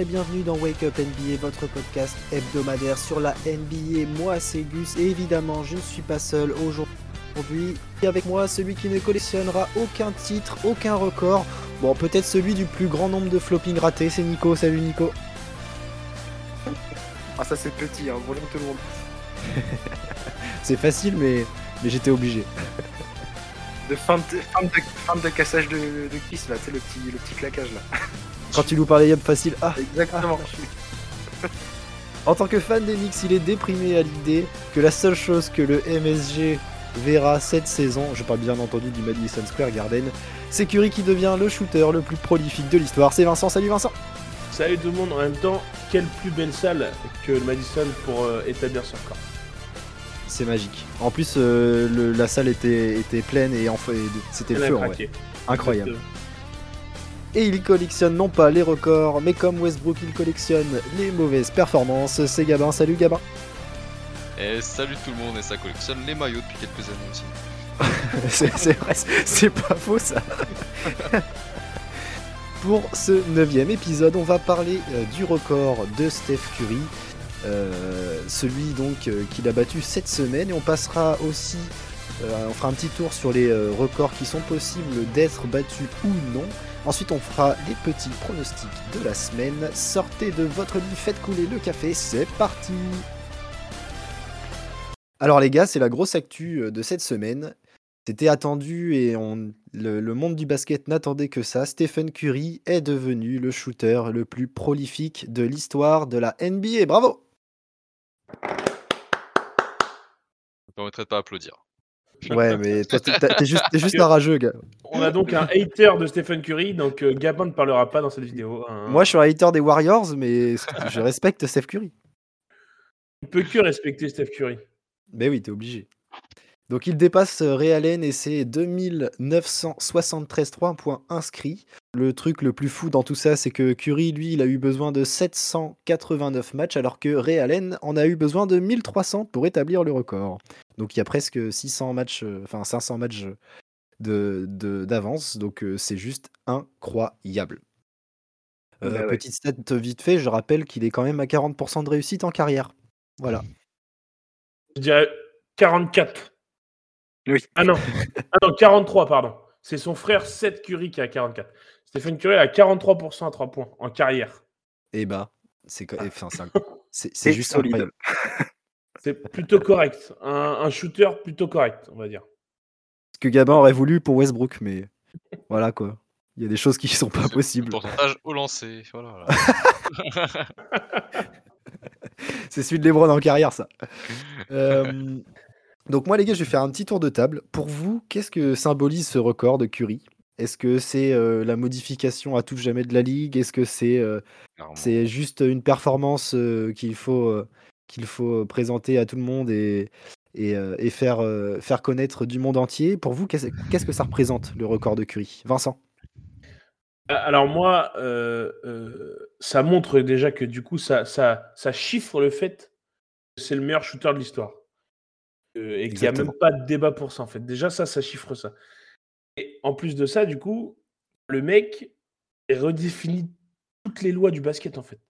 et bienvenue dans Wake Up NBA, votre podcast hebdomadaire sur la NBA. Moi c'est Gus et évidemment je ne suis pas seul aujourd'hui. Avec moi celui qui ne collectionnera aucun titre, aucun record. Bon peut-être celui du plus grand nombre de flopping ratés, c'est Nico. Salut Nico. Ah ça c'est petit, hein, bonjour tout le monde. c'est facile mais, mais j'étais obligé. de fin de, de, cassage de, de kiss là, c'est le petit, le petit claquage là. Quand tu nous parlais Yop facile, ah Exactement. Ah, en tant que fan des Knicks, il est déprimé à l'idée que la seule chose que le MSG verra cette saison, je parle bien entendu du Madison Square Garden, c'est Curry qui devient le shooter le plus prolifique de l'histoire. C'est Vincent, salut Vincent Salut tout le monde, en même temps, quelle plus belle salle que le Madison pour euh, établir son record c'est magique. En plus, euh, la salle était, était pleine et, c'était le feu. Incroyable. Et il collectionne non pas les records, mais comme Westbrook, il collectionne les mauvaises performances. C'est Gabin. Salut Gabin. Et salut tout le monde, et ça collectionne les maillots depuis quelques années aussi. c'est vrai, c'est pas faux ça. Pour ce neuvième épisode, on va parler euh, du record de Steph Curry. Euh, celui donc euh, qu'il a battu cette semaine et on passera aussi on fera un petit tour sur les records qui sont possibles d'être battus ou non. Ensuite, on fera les petits pronostics de la semaine. Sortez de votre lit, faites couler le café, c'est parti Alors les gars, c'est la grosse actu de cette semaine. C'était attendu et le, monde du basket n'attendait que ça. Stephen Curry est devenu le shooter le plus prolifique de l'histoire de la NBA. Bravo Je permettrait de pas applaudir. Ouais, mais toi, t'es juste, juste un rageux, gars. On a donc un hater de Stephen Curry, donc euh, Gabin ne parlera pas dans cette vidéo. Hein. Moi, je suis un hater des Warriors, mais je respecte Steph Curry. Tu peux que respecter Steph Curry. Mais oui, t'es obligé. Donc il dépasse euh, Ray Allen et ses 2973 points inscrits. Le truc le plus fou dans tout ça, c'est que Curry, lui, il a eu besoin de 789 matchs, alors que Ray Allen en a eu besoin de 1300 pour établir le record. Donc il y a presque 600 matchs, euh, enfin 500 matchs d'avance, de, donc euh, c'est juste incroyable. Bah petite stat vite fait, je rappelle qu'il est quand même à 40% de réussite en carrière. Voilà. Je dirais 44. Ah non, ah non 43, pardon. C'est son frère Seth Curry qui a 44. Stephen Curry a 43% à 3 points en carrière. Eh bah, c'est enfin, c'est juste solide. C'est plutôt correct. Un, shooter plutôt correct, on va dire. Ce que Gabin aurait voulu pour Westbrook, mais voilà quoi. Il y a des choses qui ne sont pas possibles. Pourcentage au lancer. Voilà, c'est celui de Lebron en carrière, ça. Euh, donc moi les gars, je vais faire un petit tour de table. Pour vous, qu'est-ce que symbolise ce record de Curry? Est-ce que c'est euh, la modification à tout jamais de la ligue? Est-ce que c'est euh, c'est juste une performance euh, qu'il faut qu'il faut présenter à tout le monde et, et, faire, faire connaître du monde entier Pour vous, qu'est-ce que ça représente le record de Curry Vincent? Alors moi, ça montre déjà que du coup, ça, ça, ça chiffre le fait que c'est le meilleur shooter de l'histoire et qu'il n'y a même pas de débat pour ça, en fait. Déjà, ça, ça chiffre ça. Et en plus de ça, du coup, le mec redéfinit toutes les lois du basket, en fait.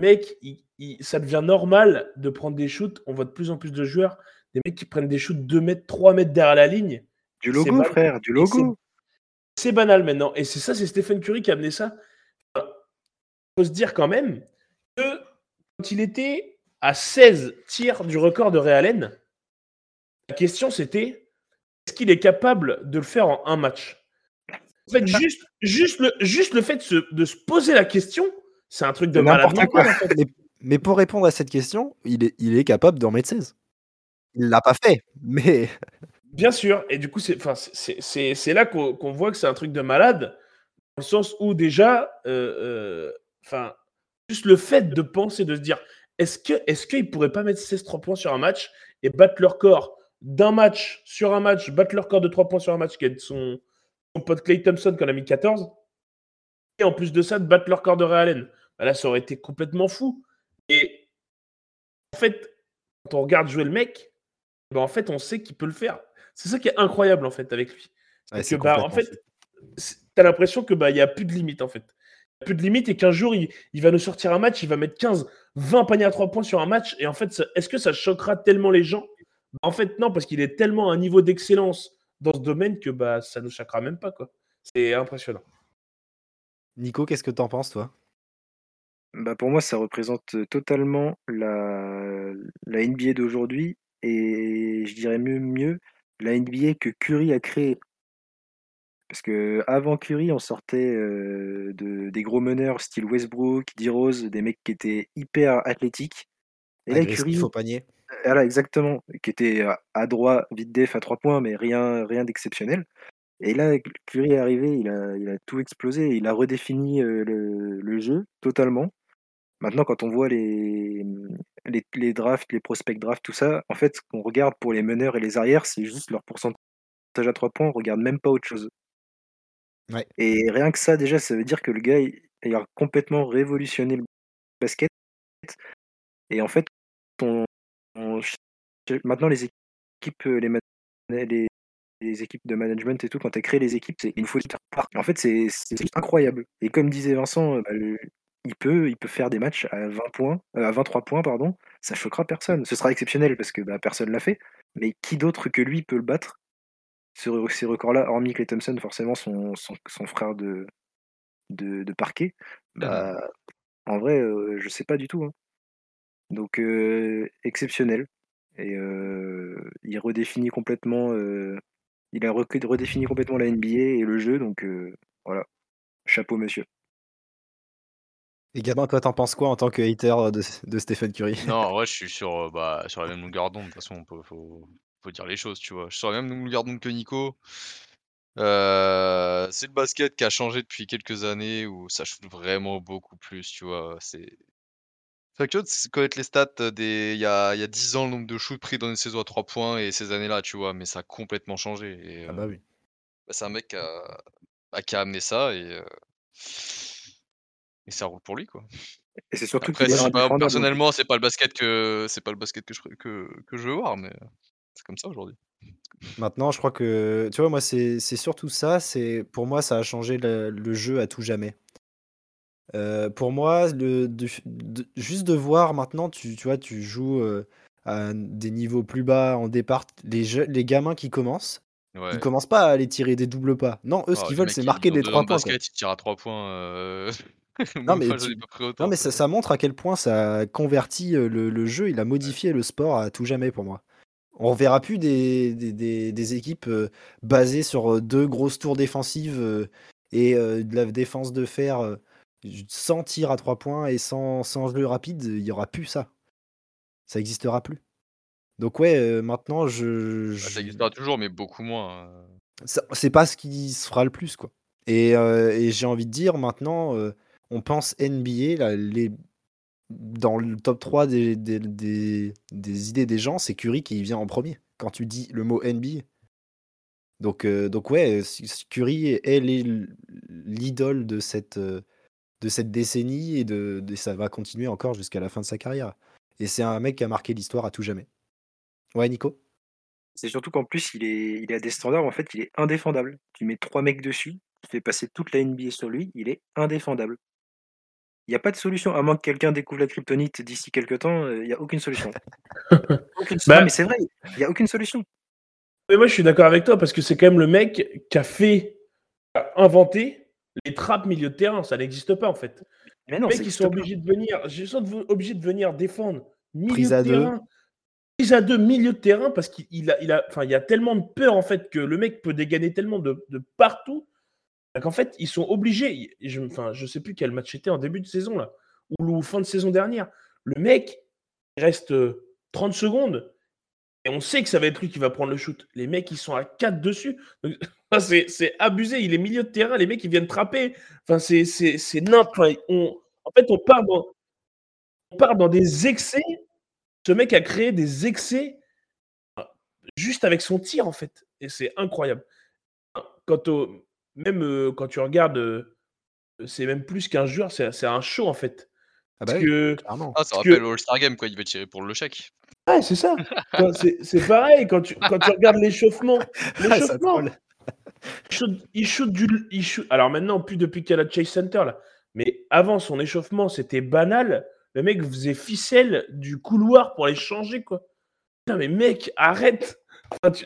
Mec, ça devient normal de prendre des shoots. On voit de plus en plus de joueurs, des mecs qui prennent des shoots 2 mètres, 3 mètres derrière la ligne. Du logo, frère, du logo. C'est banal maintenant. Et c'est ça, c'est Stephen Curry qui a amené ça. Il faut se dire quand même que quand il était à 16 tirs du record de Ray Allen, la question, c'était est-ce qu'il est capable de le faire en un match? En fait, juste, juste, le, juste le fait de se, poser la question, c'est un truc de malade. Mais, pour répondre à cette question, il est, il est capable d'en mettre 16. Il l'a pas fait, mais. Bien sûr, et du coup, c'est là qu'on voit que c'est un truc de malade, dans le sens où déjà, euh, euh, juste le fait de penser, de se dire, est-ce qu'ils est ne pourraient pas mettre 16-3 points sur un match et battre leur corps d'un match sur un match, battre leur record de 3 points sur un match, qui est son, son pote Clay Thompson qui en a mis 14. Et en plus de ça, de battre leur record de Ray Allen? Bah là, ça aurait été complètement fou. Et en fait, quand on regarde jouer le mec, bah en fait, on sait qu'il peut le faire. C'est ça qui est incroyable en fait avec lui. que, bah, en fait, tu as l'impression que bah il y a plus de limite en fait. plus de limite et qu'un jour, il, il va nous sortir un match, il va mettre 15, 20 paniers à 3 points sur un match. Et en fait, est-ce que ça choquera tellement les gens? Bah, En fait, non, parce qu'il est tellement à un niveau d'excellence dans ce domaine que bah, ça ne nous choquera même pas. quoi. C'est impressionnant. Nico, qu'est-ce que t'en penses, toi? Bah pour moi, ça représente totalement la, la NBA d'aujourd'hui et je dirais mieux, mieux la NBA que Curry a créée. Parce que avant Curry, on sortait euh, de, des gros meneurs style Westbrook, D-Rose, des mecs qui étaient hyper athlétiques. Et là, Curry, au panier. voilà, exactement, qui était à- à droit, vite def à trois points, mais rien, rien d'exceptionnel. Et là, Curry est arrivé, il a, il a tout explosé, il a redéfini euh, le, le jeu totalement. Maintenant, quand on voit les, les, les drafts, les prospects drafts, tout ça, en fait, ce qu'on regarde pour les meneurs et les arrières, c'est juste leur pourcentage à trois points, on regarde même pas autre chose. Ouais. Et rien que ça, déjà, ça veut dire que le gars, il, il a complètement révolutionné le basket. Et en fait, on, on- maintenant, les équipes, les, man- les, les équipes de management et tout, quand tu as créé les équipes, c'est une fois En fait, c'est incroyable. Et comme disait Vincent, bah, le- il, peut, il peut faire des matchs à 20 points, euh, à 23 points, pardon. Ça choquera personne. Ce sera exceptionnel parce que bah, personne l'a fait. Mais qui d'autre que lui peut le battre? Ce re- ces records-là, hormis Clay Thompson, forcément son, son, son frère de, de, de parquet, bah, en vrai, euh, je sais pas du tout. hein. Donc, euh, exceptionnel. Et euh, il redéfinit complètement, euh, il a redéfini complètement la NBA et le jeu. Donc, euh, voilà. Chapeau, monsieur. Et Gabin, toi, t'en penses quoi en tant que hater de, de Stephen Curry? Non, en vrai, je suis sur, euh, bah, sur la même longueur d'onde. De toute façon, faut, faut dire les choses, tu vois. Je suis sur la même longueur d'onde que Nico. Euh, c'est le basket qui a changé depuis quelques années où ça shoot vraiment beaucoup plus, tu vois. C'est. Fait que c'est connaître les stats euh, des. Il y a, il y a 10 ans, le nombre de shoots pris dans une saison à 3 points et ces années-là, tu vois. Mais ça a complètement changé. Et, Ah euh, bah oui. bah, c'est un mec qui a, bah, qui a amené ça et. Et ça roule pour lui, quoi. Et c'est surtout Après, c'est pas, personnellement, c'est pas le basket que c'est pas le basket que je, que, que je veux voir, mais c'est comme ça aujourd'hui. Maintenant, je crois que, tu vois, moi, c'est c'est surtout ça. C'est pour moi, ça a changé le, le jeu à tout jamais. Euh, pour moi, le, de- de- juste de voir maintenant, tu, tu vois, tu joues euh, à des niveaux plus bas en départ. Les, jeux- les gamins qui commencent, Ouais. ils commencent pas à aller tirer des doubles pas. Non, eux, ce Oh, qu'ils veulent, c'est marquer des deux ans trois de points. quoi. basket, ils tirent à 3 points. Euh... Non, mais tu- autant. Non, ça, ça montre à quel point ça a converti euh, le, le jeu, il a modifié le sport à tout jamais pour moi. On verra plus des, des, des- des équipes euh, basées sur euh, deux grosses tours défensives euh, et euh, de la défense de fer sans tir à trois points et sans, sans jeu rapide, il y aura plus ça. Ça existera plus. Donc ouais, maintenant, je, Bah, je- ça existera toujours, mais beaucoup moins. ça- c'est pas ce qui se fera le plus quoi. Et, et j'ai envie de dire maintenant, on pense NBA, dans le top 3 des, idées des gens, c'est Curry qui vient en premier quand tu dis le mot NBA. Donc, euh, donc ouais, Curry est l'idole de cette, euh, de cette décennie et de, ça va continuer encore jusqu'à la fin de sa carrière. Et c'est un mec qui a marqué l'histoire à tout jamais. Ouais, Nico? C'est surtout qu'en plus, il est, il à des standards, en fait, il est indéfendable. Tu mets trois mecs dessus, tu fais passer toute la NBA sur lui, il est indéfendable. Il n'y a pas de solution, à moins que quelqu'un découvre la kryptonite d'ici quelques temps, euh, il n'y a aucune solution. Aucune- Bah- Non, mais c'est vrai, il n'y a aucune solution. Mais moi, je suis d'accord avec toi parce que c'est quand même le mec qui a fait, qui a inventé les trappes milieu de terrain. Ça n'existe pas en fait. Mais non, les mecs, ils sont pas. obligés de venir, ils sont de- obligés de venir défendre milieu Prise de à deux. terrain. Prise à deux, milieu de terrain parce qu'il il a, il a, enfin, il y a tellement de peur en fait que le mec peut dégainer tellement de, de partout qu'en fait, ils sont obligés. Je, enfin, sais plus quel match c'était en début de saison ou, fin de saison dernière. Le mec, reste euh, 30 secondes. Et on sait que ça va être lui qui va prendre le shoot. Les mecs, ils sont à 4 dessus. C'est, abusé. Il est milieu de terrain. Les mecs, ils viennent trapper. Enfin, c'est, n'importe En fait, on part, dans, on part dans des excès. Ce mec a créé des excès euh, juste avec son tir, en fait. Et c'est incroyable. Quand au- même euh, quand tu regardes, euh, c'est même plus qu'un joueur, c'est, c'est un show, en fait. Ah bah Parce oui, que clairement. Ah, ça Parce que- rappelle All-Star Game, quoi. Il va tirer pour le chèque. Ouais, c'est ça. C'est, c'est pareil quand tu, quand tu regardes l'échauffement. L'échauffement, il shoot, il shoot du. il shoot- alors maintenant, plus depuis qu'il y a la Chase Center, là. Mais avant son échauffement, c'était banal. Le mec faisait ficelle du couloir pour aller changer, quoi. Putain, mais mec, arrête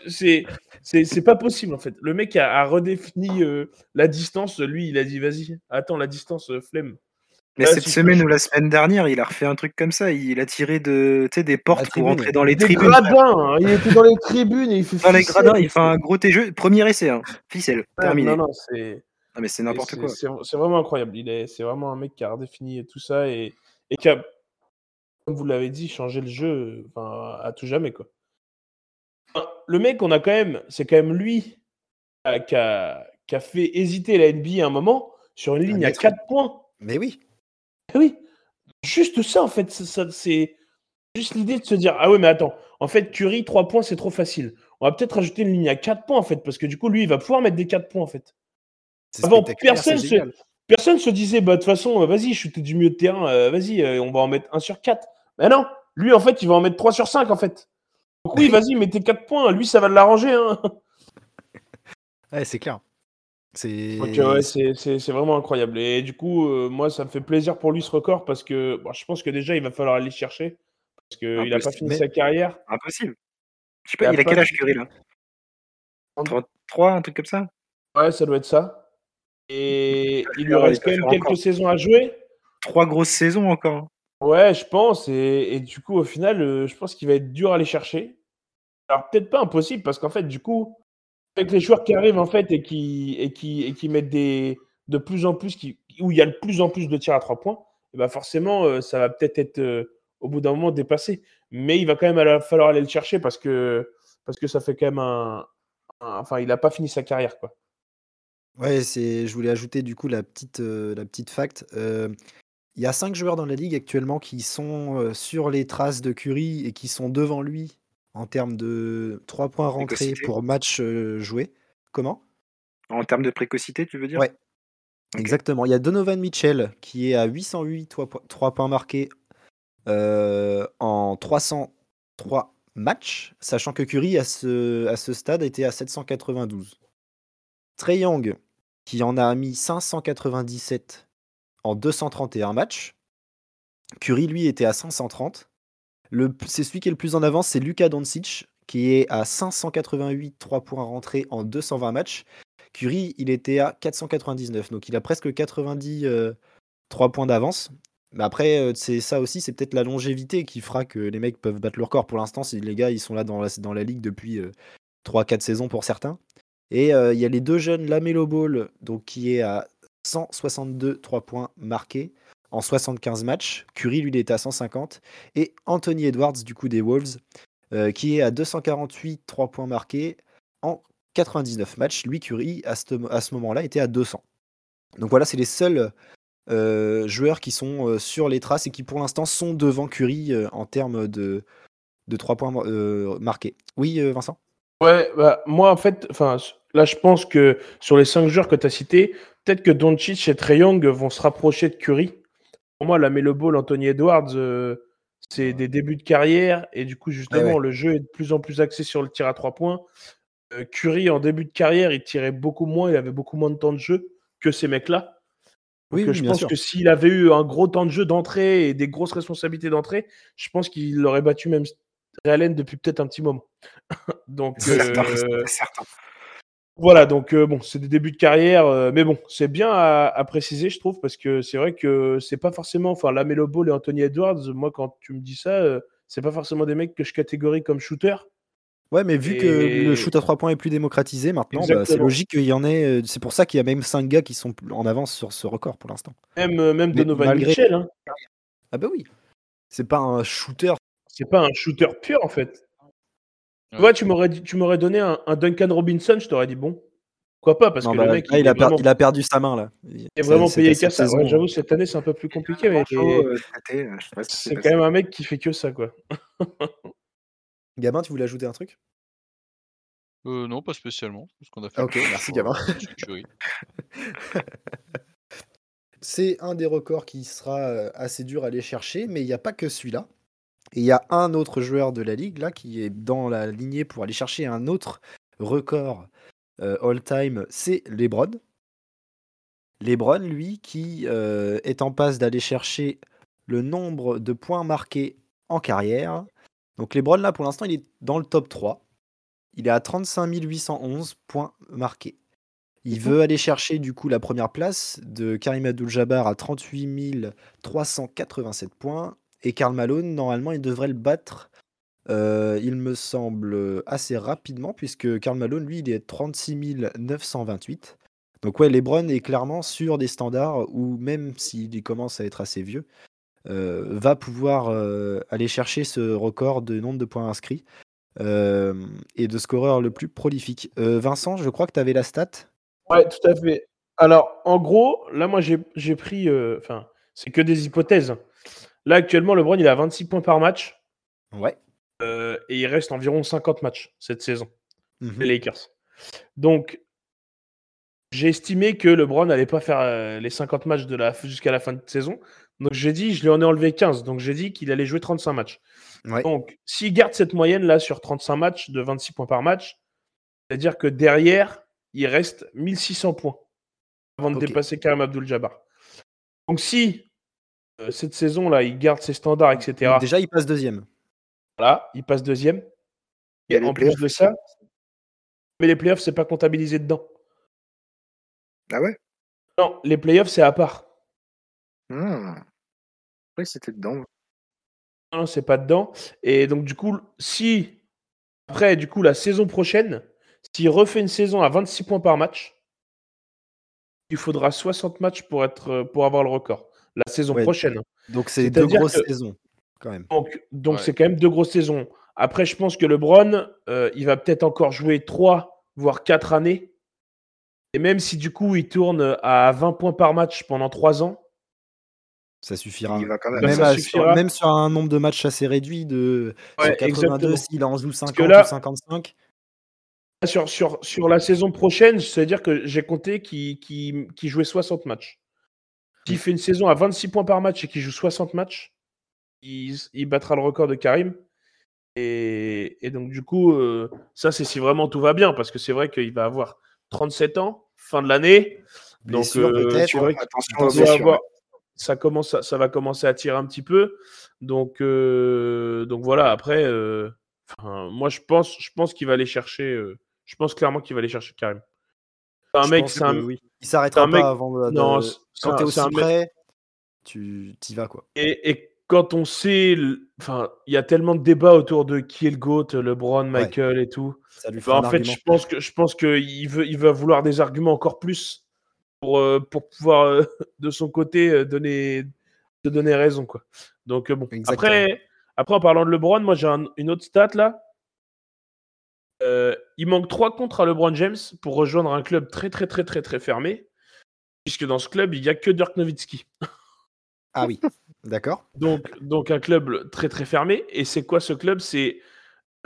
C'est c'est c'est pas possible, en fait. Le mec a, a redéfini euh, la distance. Lui, il a dit, vas-y, attends, la distance, euh, flemme. Mais Là, cette si semaine ou la semaine dernière, il a refait un truc comme ça. Il a tiré de, des portes pour tribune. entrer dans les Des tribunes. gradins, hein. il était dans les tribunes et il fait Dans les ficelle. gradins, il fait un gros jeu. Premier essai, hein. ficelle, terminé. Non, Non, non, c'est. mais c'est n'importe quoi. C'est vraiment incroyable. Il est, c'est vraiment un mec qui a redéfini tout ça et, et qui a, comme vous l'avez dit, changé le jeu à tout jamais. Quoi. Le mec, on a quand même, c'est quand même lui euh, qui a, qui a fait hésiter la NBA à un moment sur une ligne à mètre. 4 points. Mais oui. Eh oui, juste ça en fait, c'est- juste l'idée de se dire ah ouais mais attends, en fait Curry 3 points c'est trop facile. On va peut-être rajouter une ligne à 4 points en fait parce que du coup lui il va pouvoir mettre des 4 points en fait. Avant, personne se, personne se disait, bah, de toute façon, euh, vas-y, shooter du milieu de terrain, euh, vas-y, euh, on va en mettre 1 sur 4. Mais non, lui, en fait, il va en mettre 3 sur 5, en fait. Donc oui, vas-y, mettez 4 points, lui, ça va l'arranger. Hein. Ouais, c'est clair. C'est. Ouais, vraiment incroyable. Et du coup, euh, moi, ça me fait plaisir pour lui, ce record, parce que bon, je pense que déjà, il va falloir aller le chercher. Parce qu'il n'a pas fini Mais- sa carrière. Impossible. Je sais pas, il a pas quel âge Curry là 33, un truc comme ça? Ouais, ça doit être ça. Et il lui reste quand même quelques encore. saisons à jouer. Trois grosses saisons encore. Ouais, je pense. Et, du coup, au final, euh, je pense qu'il va être dur à aller chercher. Alors, peut-être pas impossible, parce qu'en fait, du coup, avec les joueurs qui arrivent, en fait, et qui, et qui, et qui mettent des, de plus en plus, où il y a de plus en plus de tirs à trois points, et ben forcément, euh, ça va peut-être être, euh, au bout d'un moment, dépassé. Mais il va quand même falloir aller le chercher, parce que, parce que ça fait quand même un. enfin, il n'a pas fini sa carrière, quoi. Ouais, c'est. Je voulais ajouter du coup la petite, la petite fact. Il y a cinq joueurs dans la ligue actuellement qui sont euh, sur les traces de Curry et qui sont devant lui en termes de 3 points rentrés Précocité. pour match euh, joué. Comment? En termes de précocité, tu veux dire? Ouais. Exactement. Il y a Donovan Mitchell qui est à 808 3, po- 3 points marqués euh, en 303 matchs, sachant que Curry à ce, à ce stade était à 792. Trey Young qui en a mis 597 en 231 matchs. Curry, lui, était à 530. Le, c'est celui qui est le plus en avance, c'est Luka Doncic, qui est à 588 3 points rentrés en 220 matchs. Curry, il était à 499, donc il a presque 90 euh, 3 points d'avance. Mais après, euh, c'est ça aussi, c'est peut-être la longévité qui fera que les mecs peuvent battre leur record. Pour l'instant, les gars, ils sont là dans la, dans ligue depuis 3-4 saisons pour certains. Et euh, il y a les deux jeunes, Lamelo Ball, donc qui est à 162 3 points marqués en 75 matchs. Curry, lui, il était à 150. Et Anthony Edwards, du coup, des Wolves, euh, qui est à 248 3 points marqués en 99 matchs. Lui, Curry, à ce, moment-là, était à 200. Donc voilà, c'est les seuls euh, joueurs qui sont euh, sur les traces et qui, pour l'instant, sont devant Curry en termes de, de 3 points marqués. Oui, Vincent? Ouais, bah, moi, en fait, là, je pense que sur les cinq joueurs que tu as cités, peut-être que Doncic et Trey Young vont se rapprocher de Curry. Pour moi, la Melo Ball, Anthony Edwards, euh, c'est des débuts de carrière. Et du coup, justement, ouais. le jeu est de plus en plus axé sur le tir à trois points. Euh, Curry, en début de carrière, il tirait beaucoup moins, il avait beaucoup moins de temps de jeu que ces mecs-là. Oui, je pense sûr. que s'il avait eu un gros temps de jeu d'entrée et des grosses responsabilités d'entrée, je pense qu'il aurait battu même Ray Allen depuis peut-être un petit moment. donc, Certain, euh, certain. Voilà, donc euh, bon, c'est des débuts de carrière, euh, mais bon, c'est bien à, à préciser, je trouve, parce que c'est vrai que c'est pas forcément, enfin, la Melo Ball et Anthony Edwards, moi, quand tu me dis ça, euh, c'est pas forcément des mecs que je catégorie comme shooter. Ouais, mais vu que le shoot à 3 points est plus démocratisé maintenant, bah, c'est logique qu'il y en ait. C'est pour ça qu'il y a même 5 gars qui sont en avance sur ce record pour l'instant. Même, même Mais Donovan malgré- Mitchell, hein. Ah bah oui. C'est pas un shooter. c'est pas un shooter pur, en fait. Tu vois, tu m'aurais dit- tu m'aurais donné un, un Duncan Robinson, je t'aurais dit bon. Pourquoi pas Parce Non, que bah, le mec, là, il, il, a est per- vraiment, il a perdu sa main là. Il est vraiment payé qu'à ça. Ouais. J'avoue, cette année, c'est un peu plus compliqué, mais euh, euh, c'est quand même un mec qui fait que ça, quoi. Gabin, tu voulais ajouter un truc? Euh, non, pas spécialement. Parce qu'on a fait ok, merci, Gabin. Curry. C'est un des records qui sera euh, assez dur à aller chercher, mais il n'y a pas que celui-là. Et il y a un autre joueur de la ligue là qui est dans la lignée pour aller chercher un autre record euh, all-time, c'est LeBron. LeBron, lui, qui euh, est en passe d'aller chercher le nombre de points marqués en carrière. Donc LeBron, là, pour l'instant, il est dans le top 3. Il est à 35 811 points marqués. Il veut aller chercher du coup la première place de Karim Abdul-Jabbar à 38 387 points. Et Karl Malone, normalement, il devrait le battre, euh, il me semble, assez rapidement, puisque Karl Malone, lui, il est à 36 928. Donc ouais, LeBron est clairement sur des standards où même s'il commence à être assez vieux, euh, va pouvoir euh, aller chercher ce record de nombre de points inscrits et de scoreur le plus prolifique. Vincent, je crois que tu avais la stat. Ouais, tout à fait. Alors, en gros, là, moi, j'ai pris. Enfin, c'est que des hypothèses. Là, actuellement, LeBron, il a 26 points par match Ouais. euh, et il reste environ 50 matchs cette saison, Mhm. les Lakers. Donc, j'ai estimé que LeBron n'allait pas faire euh, les 50 matchs de la jusqu'à la fin de saison. Donc, j'ai dit, je lui en ai enlevé 15. Donc, j'ai dit qu'il allait jouer 35 matchs. Ouais. Donc, s'il garde cette moyenne-là sur 35 matchs de 26 points par match, c'est-à-dire que derrière, il reste 1600 points avant de dépasser Karim Abdul-Jabbar. Donc, si cette saison-là, il garde ses standards, etc., déjà, il passe deuxième. voilà, il passe deuxième. Il y a Et en plus playoffs de ça, mais les playoffs, c'est pas comptabilisé dedans. Ah ouais? Non, les playoffs, c'est à part. Hmm. Ouais, c'était dedans. Non, c'est pas dedans. Et donc, du coup, si après, du coup, la saison prochaine, s'il refait une saison à 26 points par match, il faudra 60 matchs pour, être, euh, pour avoir le record. La saison Ouais. prochaine. Donc c'est deux grosses que- saisons, quand même. Donc, donc Ouais. c'est quand même deux grosses saisons. Après, je pense que LeBron, euh, il va peut-être encore jouer 3, voire 4 années. Et même si du coup, il tourne à 20 points par match pendant 3 ans, Ça suffira. Il va quand même. Même, ça à- sur, suffira. même sur un nombre de matchs assez réduit de Ouais, sur 82, exactement. s'il en joue 50 que là- ou 55. sur, sur, sur la saison prochaine, c'est-à-dire que j'ai compté qu'il jouait 60 matchs. S'il fait une saison à 26 points par match et qu'il joue 60 matchs, il, il battra le record de Karim. Et, et donc, du coup, euh, ça, c'est si vraiment tout va bien, parce que c'est vrai qu'il va avoir 37 ans, fin de l'année. Donc, euh, Attention avoir- ça, commence à- ça va commencer à tirer un petit peu. Donc, euh, donc voilà, après, moi, je pense, je pense qu'il va aller chercher. je pense clairement qu'il va aller chercher Karim. C'est un Je mec, c'est un. que oui. Il s'arrêtera pas mec- avant de, Non, quand un- t'es aussi un mec- prêt, tu t'y vas quoi. Et, et quand on sait, enfin, il y a tellement de débats autour de qui est le GOAT, LeBron, Michael et tout. Ça lui Bah, en fait, argument. je pense que je pense qu'il veut, il va vouloir des arguments encore plus pour, euh, pour pouvoir euh, de son côté euh, donner, te donner raison quoi. Donc euh, bon. Exactement. Après, après en parlant de LeBron, moi j'ai un- une autre stat là. Euh, il manque trois contre à LeBron James pour rejoindre un club très très très très très fermé, puisque dans ce club il y a que Dirk Nowitzki. Ah oui, d'accord. Donc, donc un club très très fermé. Et c'est quoi ce club? C'est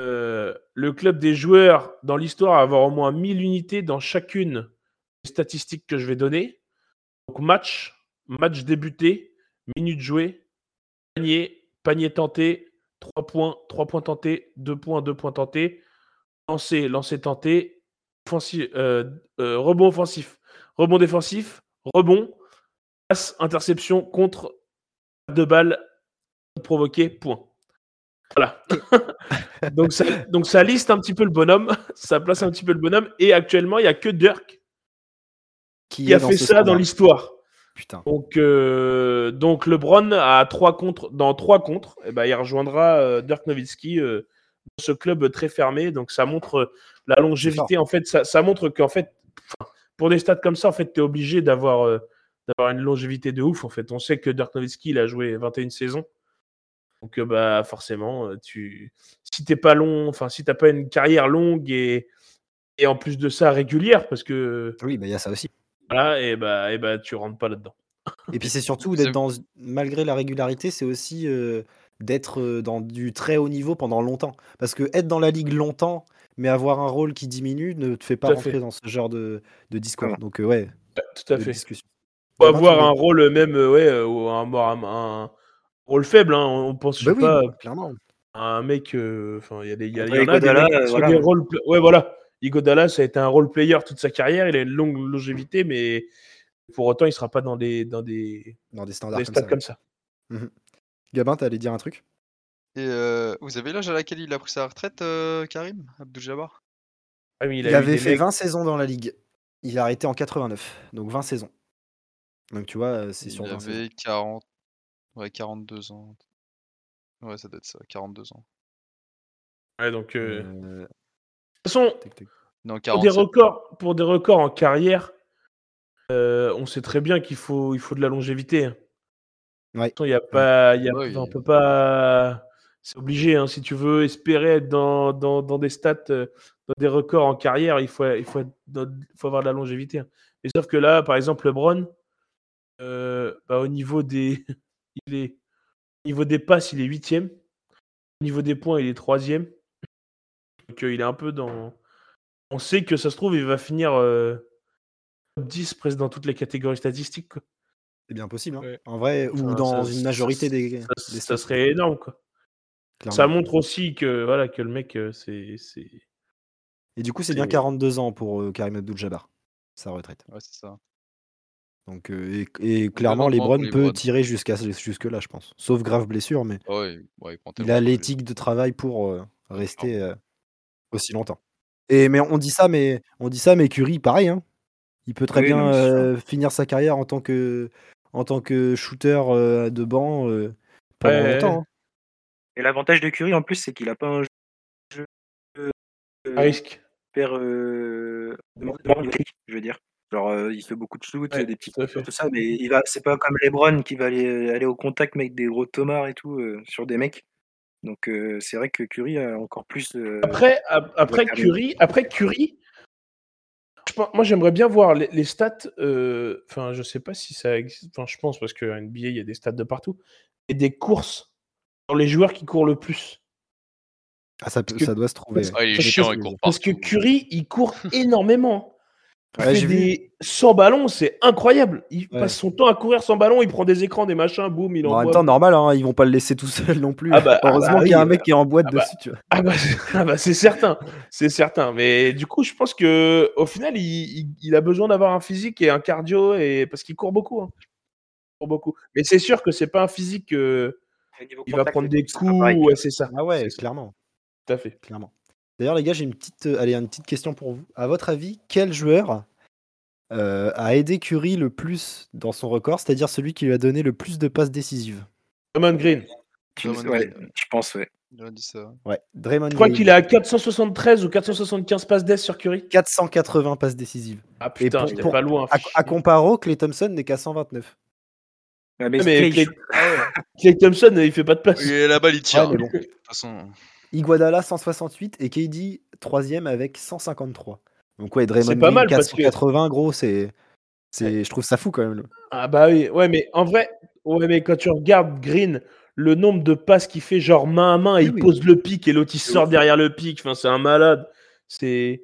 euh, le club des joueurs dans l'histoire à avoir au moins 1000 unités dans chacune des statistiques que je vais donner. Donc match, match débuté, minutes jouées, panier, panier tenté, 3 points, 3 points tentés, 2 points, 2 points tentés, lancer, lancer tenté, euh, euh, rebond offensif, rebond défensif, rebond, passe, interception, contre, deux balles provoquées, point. Voilà. donc, ça, donc ça liste un petit peu le bonhomme, ça place un petit peu le bonhomme, et actuellement, il n'y a que Dirk qui a fait ça dans l'histoire. Putain. Donc, euh, donc LeBron a trois contre, dans trois contre, et ben, il rejoindra Dirk Nowitzki dans ce club très fermé. Donc ça montre euh, la longévité. En fait, ça, ça montre qu'en fait, pour des stats comme ça, en fait, tu es obligé d'avoir euh, d'avoir une longévité de ouf. En fait, on sait que Dirk Nowitzki il a joué 21 saisons. Donc euh, bah forcément, euh, tu si t'es pas long, enfin si t'as pas une carrière longue et et en plus de ça régulière, parce que Oui, bah il y a ça aussi. voilà, et bah et bah tu rentres pas là-dedans. Et puis c'est surtout d'être dans, malgré la régularité, c'est aussi euh, d'être euh, dans du très haut niveau pendant longtemps. Parce que être dans la ligue longtemps, mais avoir un rôle qui diminue, ne te fait pas rentrer fait. dans ce genre de, de discours. Donc euh, ouais, Tout à fait. discussion. faut tu avoir un rôle même euh, ouais euh, ou un, un- un rôle faible hein. on pense Bah oui, pas clairement. à un mec euh, enfin il y a des il y, a- il y Ouais, en a des euh, voilà. rôles ouais voilà Igodala ça a été un role player toute sa carrière il a une longue longévité mais Pour autant, il sera pas dans des, dans des, Dans des standards des comme ça. comme ça. Mhm. Gabin, t'allais dire un truc? Et euh, vous avez l'âge à laquelle il a pris sa retraite, euh, Karim Abdul-Jabbar? Ah oui, Il, avait fait mecs- 20 saisons dans la ligue. Il a arrêté en 89, donc 20 saisons. Donc tu vois, euh, c'est sur Il 20 saisons. avait 40... Ouais, 42 ans. Ouais, ça doit être ça, 42 ans. Ouais, donc, euh, Euh, de toute façon. Non, pour 47. des records, pour des records en carrière, euh, on sait très bien qu'il faut, il faut de la longévité. Hein. Ouais. Il y a pas, il y a, Ouais, enfin, on peut pas. C'est obligé. hein, si tu veux espérer être dans, dans, dans des stats, euh, dans des records en carrière, il faut, il faut, dans- faut avoir de la longévité. hein. Et sauf que là, par exemple, LeBron, euh, bah, au niveau des, il est, au niveau des passes, il est huitième. Au niveau des points, il est troisième. Donc euh, il est un peu dans. On sait que ça se trouve, il va finir euh, top 10 presque dans toutes les catégories statistiques. quoi. C'est bien possible. hein. Ouais. En vrai, ou Enfin, dans ça- une majorité ça- des, Ça, des ça serait énorme, quoi. clairement. Ça montre aussi que voilà que le mec, euh, c'est c'est- Et du coup, c'est bien c'est- 42 ans pour euh, Karim Abdul-Jabbar, sa retraite. Ouais, c'est ça. Donc, euh, et, et clairement, LeBron peut LeBron. tirer jusqu'à jusque là, je pense. Sauf grave blessure, mais Ah Ouais, ouais, il prend il tellement a l'éthique de travail pour euh, rester euh, aussi longtemps. Et mais on dit ça, mais on dit ça, mais Curry, pareil. Hein. Il peut très Oui, bien euh, finir sa carrière en tant que en tant que shooter euh, de banc euh, pendant Ouais, longtemps. hein. Et l'avantage de Curry en plus, c'est qu'il a pas un jeu euh, à risque. hyper euh, de technique, je veux dire. Genre, euh, il fait beaucoup de shoots, Ouais, des petits tout tout ça, mais il va, c'est pas comme LeBron qui va aller, aller au contact avec des gros tomards et tout euh, sur des mecs. Donc euh, c'est vrai que Curry a encore plus. euh, Après, ap- après. Curry, après Curry, moi j'aimerais bien voir les, les stats. euh, Enfin, je sais pas si ça existe. Enfin, je pense parce que NBA il y a des stats de partout et des courses sur les joueurs qui courent le plus. Ah, ça, peut- que- ça doit se trouver. parce- ouais. Ah, il est Parce que- chiant, il court Parce que partout. Curry, il court énormément. Ouais, fait des 100 ballons, c'est incroyable. Il Ouais. passe son temps à courir sans ballon, il prend des écrans, des machins, boum, il en envoie. même temps, normal, hein, ils vont pas le laisser tout seul non plus. Ah bah- ah Heureusement bah qu'il y a un mec qui est en boîte ah bah- dessus, tu vois. Ah bah, c'est- ah bah, c'est certain, c'est certain. Mais du coup, je pense que au final, il, il- il a besoin d'avoir un physique et un cardio et parce qu'il court beaucoup. hein. Il court beaucoup. Mais c'est sûr que c'est pas un physique. euh, il va prendre des coups. Ouais, c'est ça. Ah ouais, clairement, Tout à fait. clairement. D'ailleurs, les gars, j'ai une petite, euh, allez, une petite question pour vous. À votre avis, quel joueur euh, a aidé Curry le plus dans son record, c'est-à-dire celui qui lui a donné le plus de passes décisives? Draymond Green. Tu- Draymond ouais, Green. je pense, ouais. A dit ça. Ouais, Draymond Je crois qu'il est à 473 ou 475 passes d'ess sur Curry. 480 passes décisives. Ah putain, pour- j'étais pour- pas loin. À, à comparo, Clay Thompson n'est qu'à 129. Ouais, mais Clay, Clay, Clay Thompson, il fait pas de passe. Et la balle, il tire. Ouais, mais bon. De toute façon, Iguodala 168 et KD troisième avec 153. Donc ouais, Draymond pas mal parce que- 480, gros, c'est, c'est, je trouve ça fou quand même. Ah bah oui, ouais, mais en vrai, ouais, mais quand tu regardes Green, le nombre de passes qu'il fait, genre main à main, Oui, il oui. pose le pic et l'autre il sort derrière le pic. Enfin, c'est un malade. C'est.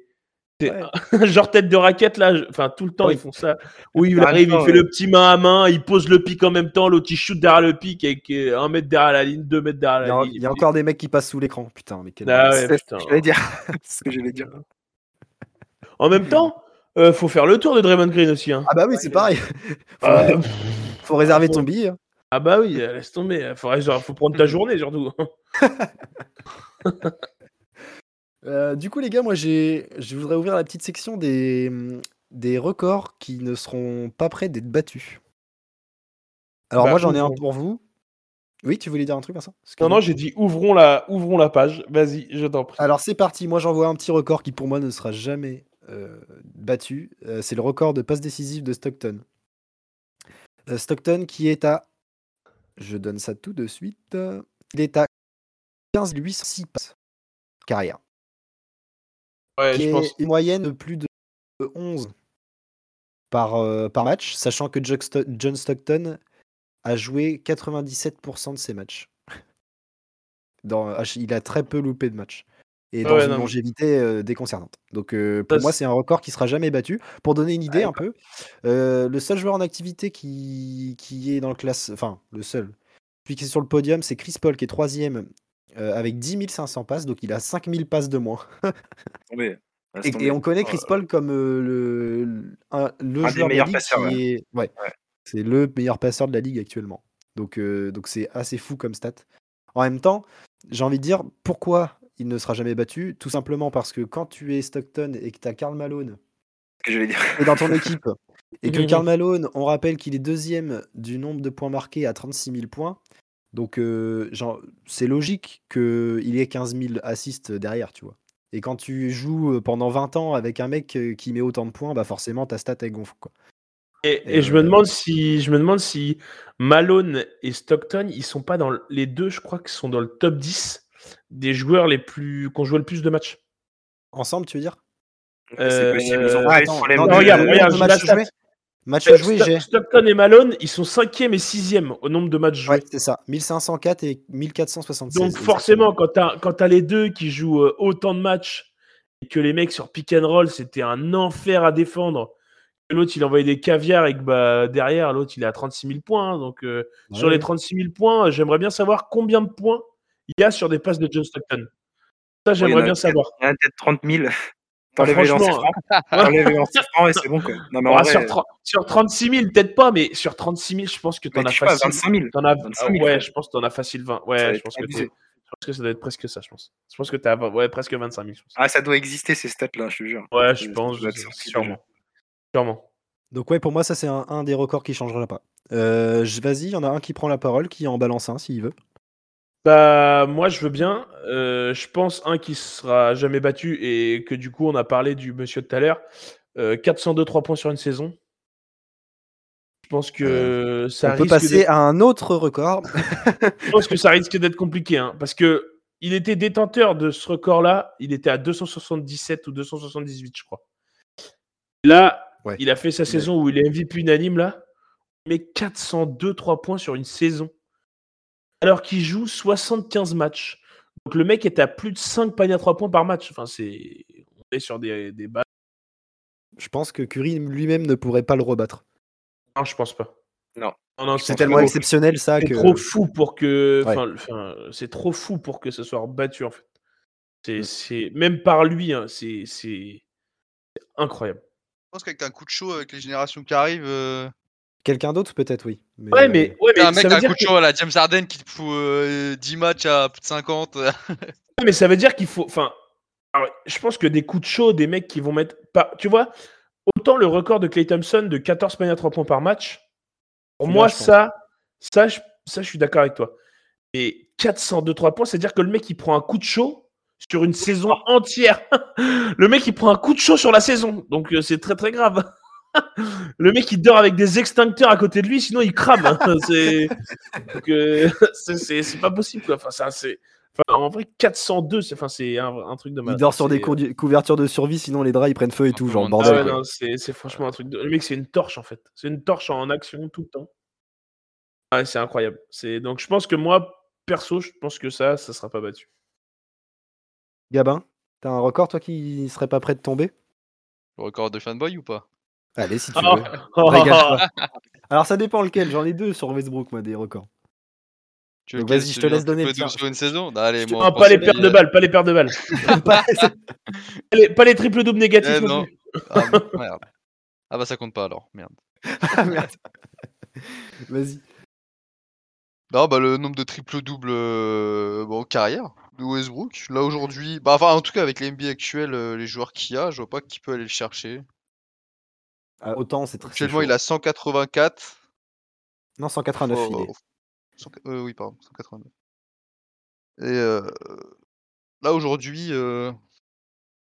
C'est- Ouais. genre tête de raquette là, enfin tout le temps Oui. ils font ça. Où il arrive, il fait ouais. le petit main à main, il pose le pic en même temps, l'autre il shoot derrière le pic avec euh, un mètre derrière la ligne, deux mètres derrière Il la a, ligne. il y a encore des mecs qui passent sous l'écran. Putain, mais quel. Ah ouais, c'est ce que j'allais dire. ce que j'allais dire. En même temps, euh, faut faire le tour de Draymond Green aussi. Hein. Ah bah oui, c'est pareil. faut, faut réserver ton billet. hein. Ah bah oui, euh, laisse tomber. Faut, faut prendre ta journée surtout. Euh, du coup, les gars, moi, j'ai, je voudrais ouvrir la petite section des, des records qui ne seront pas prêts d'être battus. Alors Bah, moi, j'en ai un pour vous. Oui, tu voulais dire un truc, Vincent? Non, non, j'ai dit ouvrons la, ouvrons la page. Vas-y, je t'en prie. Alors c'est parti, moi j'envoie un petit record qui pour moi ne sera jamais euh, battu. Euh, c'est le record de passe décisive de Stockton. Stockton qui est à... Je donne ça tout de suite. Il est à 15 806 passes carrière. Ouais, qui je est pense. une moyenne de plus de 11 par, euh, par match, sachant que John Sto- John Stockton a joué 97% de ses matchs. Dans, il a très peu loupé de matchs. Et Ah dans ouais, une non, longévité euh, déconcertante. Donc euh, pour moi, c'est- un record qui sera jamais battu. Pour donner une idée un peu, euh, le seul joueur en activité qui, qui est dans le classe... Enfin, le seul. Celui qui est sur le podium, c'est Chris Paul qui est troisième euh, avec 10 500 passes. Donc il a 5000 passes de moins. Et, on connaît Chris Euh, Paul comme euh, le, un, le Un joueur des de la meilleurs ligue passeurs, qui ouais. est. Ouais. Ouais. C'est le meilleur passeur de la ligue actuellement. Donc euh, donc c'est assez fou comme stat. En même temps, j'ai envie de dire pourquoi il ne sera jamais battu? Tout simplement parce que quand tu es Stockton et que tu as Karl Malone dire. et dans ton équipe et que. Karl Malone, on rappelle qu'il est deuxième du nombre de points marqués à 36 000 points. Donc euh, genre, c'est logique qu'il ait 15 000 assists derrière, tu vois. Et quand tu joues euh, pendant 20 ans avec un mec euh, qui met autant de points, bah forcément ta stat elle gonfle. Quoi. Et, Et et je me euh, demande si je me demande si Malone et Stockton, ils sont pas dans le- les deux, je crois qu'ils sont dans le top 10 des joueurs les plus qui ont joué le plus de matchs. Ensemble, tu veux dire? C'est possible. Ils ont Euh, pas les attends, non, non, regarde, le regarde, j'ai la stat. Joués, Sto- j'ai. Stockton et Malone, ils sont cinquième et sixième au nombre de matchs joués. Ouais, c'est ça. 1504 et 1476. Donc forcément, quand tu as, les deux qui jouent euh, autant de matchs et que les mecs sur pick and roll, c'était un enfer à défendre. que L'autre, il envoyait des caviars et que bah, derrière, l'autre, il est à 36 000 points. hein. Donc euh, Ouais, sur les ouais. 36 000 points, euh, j'aimerais bien savoir combien de points il y a sur des passes de John Stockton. Ça, en j'aimerais bien savoir. Il y en a peut-être 30 000. T'enlèves les lancers francs. T'enlèves les lancers francs et c'est bon, quoi. Non, mais en Ah, vrai, sur, 30 sur 36 000, peut-être pas, mais sur 36 000, je pense que tu mais en as sais pas, facile. 25 000. T'en as... 25 000, ouais, frère. je pense que tu en as facile 20. Ça va Ouais, je pense, que je pense que ça doit être presque ça, je pense. Je pense que tu as ouais, presque 25 000. Je pense. Ah, ça doit exister ces stats-là, je te jure. Ouais, je pense, je- sûrement. Sûrement. Donc ouais, pour moi, ça c'est un, un des records qui changera pas. Euh, Vas-y, il y en a un qui prend la parole, qui en balance un s'il veut. Bah, moi, je veux bien. Euh, je pense, un qui sera jamais battu et que du coup, on a parlé du monsieur de tout à l'heure. Euh, 402 3 points sur une saison. Je pense que ça On peut passer à un autre record. je pense que ça risque d'être compliqué, hein, parce que il était détenteur de ce record-là. Il était à 277 ou 278, je crois. Là, Ouais. il a fait sa saison où il est MVP unanime là, mais 402 3 points sur une saison, alors qu'il joue 75 matchs. Donc le mec est à plus de 5 paniers à 3 points par match. Enfin, c'est on est sur des, des balles. Je pense que Curry lui-même ne pourrait pas le rebattre. Non, je pense pas. Non. C'est tellement exceptionnel ça C'est que. trop fou pour que. Ouais. enfin, enfin, c'est trop fou pour que ce soit battu en fait. C'est, Mm. c'est même par lui, hein, c'est, c'est c'est incroyable. Je pense qu'avec un coup de chaud avec les générations qui arrivent, euh, Quelqu'un d'autre peut-être oui. Mais, Ouais, euh, mais, ouais, mais un mec a un coup de que- chaud à la James Harden qui te fout euh, 10 matchs à plus de 50. euh, Ouais, mais ça veut dire qu'il faut. Enfin, alors, je pense que des coups de chaud, des mecs qui vont mettre. Pas, tu vois, autant le record de Clay Thompson de 14 paniers à 3 points par match, pour moi, ça, ça, je, ça, je suis d'accord avec toi. Et 402 3 points, c'est-à-dire que le mec, il prend un coup de chaud sur une saison entière. le mec, il prend un coup de chaud sur la saison. Donc, euh, c'est très, très grave. Le mec, il dort avec des extincteurs à côté de lui, sinon il crame. hein. c'est euh, c'est- c'est c'est pas possible. Quoi. Enfin, c'est. Enfin, en vrai, 402, c'est enfin, c'est un, un truc de Il malade. dort sur des C'est- couvertures de survie, sinon les draps ils prennent feu et tout, genre Ah Ah bordel. ouais, c'est franchement un truc de. Le mec, c'est une torche en fait. C'est une torche en action tout le temps. Ah, c'est incroyable. C'est donc je pense que moi, perso, je pense que ça, ça sera pas battu. Gabin, t'as un record toi qui serait pas prêt de tomber? Le record de fanboy ou pas? Allez, si tu Oh. veux. Régale-toi. Alors ça dépend lequel, j'en ai deux sur Westbrook, moi, des records. Tu veux Donc vas-y, je te laisse donner tien. sur une saison? Non, Allez, moi, pas les paires de balles, pas les paires de balles. Pas- les, pas les triples doubles négatifs Eh, non. Ah, merde. Ah bah ça compte pas alors, merde. Ah, merde. Vas-y. Non, bah le nombre de triple double bon, carrière de Westbrook. Là aujourd'hui, bah enfin en tout cas avec les NBA actuels, euh, les joueurs qu'il y a, je vois pas qui peut aller le chercher. Ah, autant c'est très. Actuellement, il a 184. chaud. Non, 189 il Oh, est. 100 euh, oui, pardon, 189. Et euh, là aujourd'hui, euh,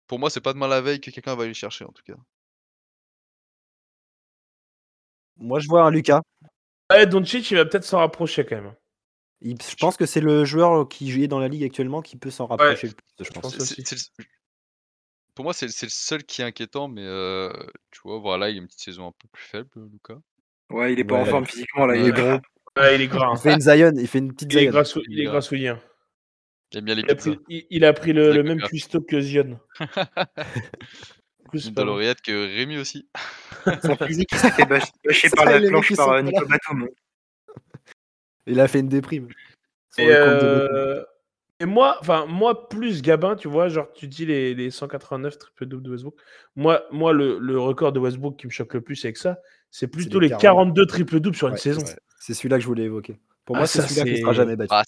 pour moi, c'est pas demain la veille que quelqu'un va aller le chercher en tout cas. Moi je vois un Lucas. Ouais, Doncic, il va peut-être s'en rapprocher quand même. Il- Je pense que c'est le joueur qui est dans la ligue actuellement qui peut s'en rapprocher le plus, je pense. pense C'est- aussi. c'est- c'est le- Pour moi, c'est le c'est le seul qui est inquiétant, mais euh, tu vois, voilà, il a une petite saison un peu plus faible, Lucas. Ouais, il est pas en forme physiquement là. Il est gros. Ouais, il est gras. hein. Il fait une Zion, il fait une petite Il est Zion. gras, sou- il est gras hein. Il aime bien les Il a pris, il, il a pris le, même cuistot que Zion. Mal. l'oreillette que Rémi aussi. Son physique, il s'est fait bâcher par la planche par euh, Nico. Batum. Il a fait une déprime. Et de euh, Et moi, enfin, moi, plus Gabin, tu vois, genre, tu dis les, les 189 triple double de Westbrook. Moi, moi le, le record de Westbrook qui me choque le plus avec ça, c'est plutôt les les 40. 42 triple double sur une saison. c'est- celui-là que je voulais évoquer. Pour Ah, moi, c'est ça, celui-là qui c'est- sera jamais battu. Ah.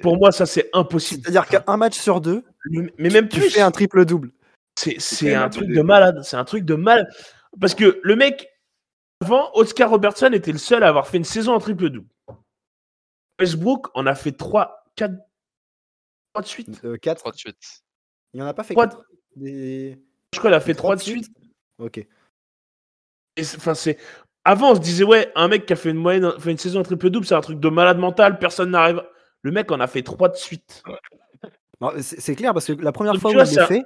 Pour moi, ça, c'est impossible. C'est-à-dire qu'un match sur deux, Mais même tu plus. fais un triple double. C'est un truc de- de malade. C'est un truc de malade. Parce que le mec, avant, Oscar Robertson était le seul à avoir fait une saison en triple double. Westbrook en a fait 3, 4, 3 de suite. 4. 3 de suite. Euh, Il n'y en a pas fait Trois- 4. Des... Je crois qu'il a fait trois 3 de suite. Ok. Et c'est- Enfin, c'est. Avant, on se disait, ouais, un mec qui a fait une, moyenne, fait une saison en triple double, c'est un truc de malade mental, personne n'arrive. Le mec en a fait 3 de suite. C'est clair parce que la première Donc, fois où vois, il le fait,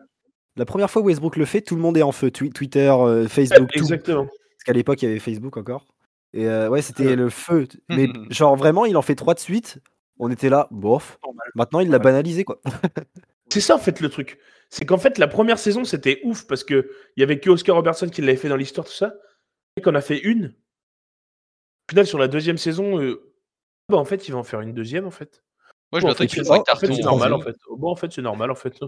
la première fois où Westbrook le fait, tout le monde est en feu. Twi- Twitter, euh, Facebook, tout. Exactement. Parce qu'à l'époque, il y avait Facebook encore. Et euh, ouais, c'était Ouais. le feu. Mais genre vraiment, il en fait trois de suite. On était là, bof. Maintenant, il l'a banalisé quoi. C'est ça, en fait, le truc. C'est qu'en fait, la première saison, c'était ouf parce qu'il y avait que Oscar Robertson qui l'avait fait dans l'histoire, tout ça. Et qu'on a fait une. Au final, sur la deuxième saison, euh, bah, en fait, il va en faire une deuxième, en fait. Moi, je Bon, m'attendais fait, qu'il fasse un en fait, c'est normal, en fait. Bon, en fait, c'est normal, en fait.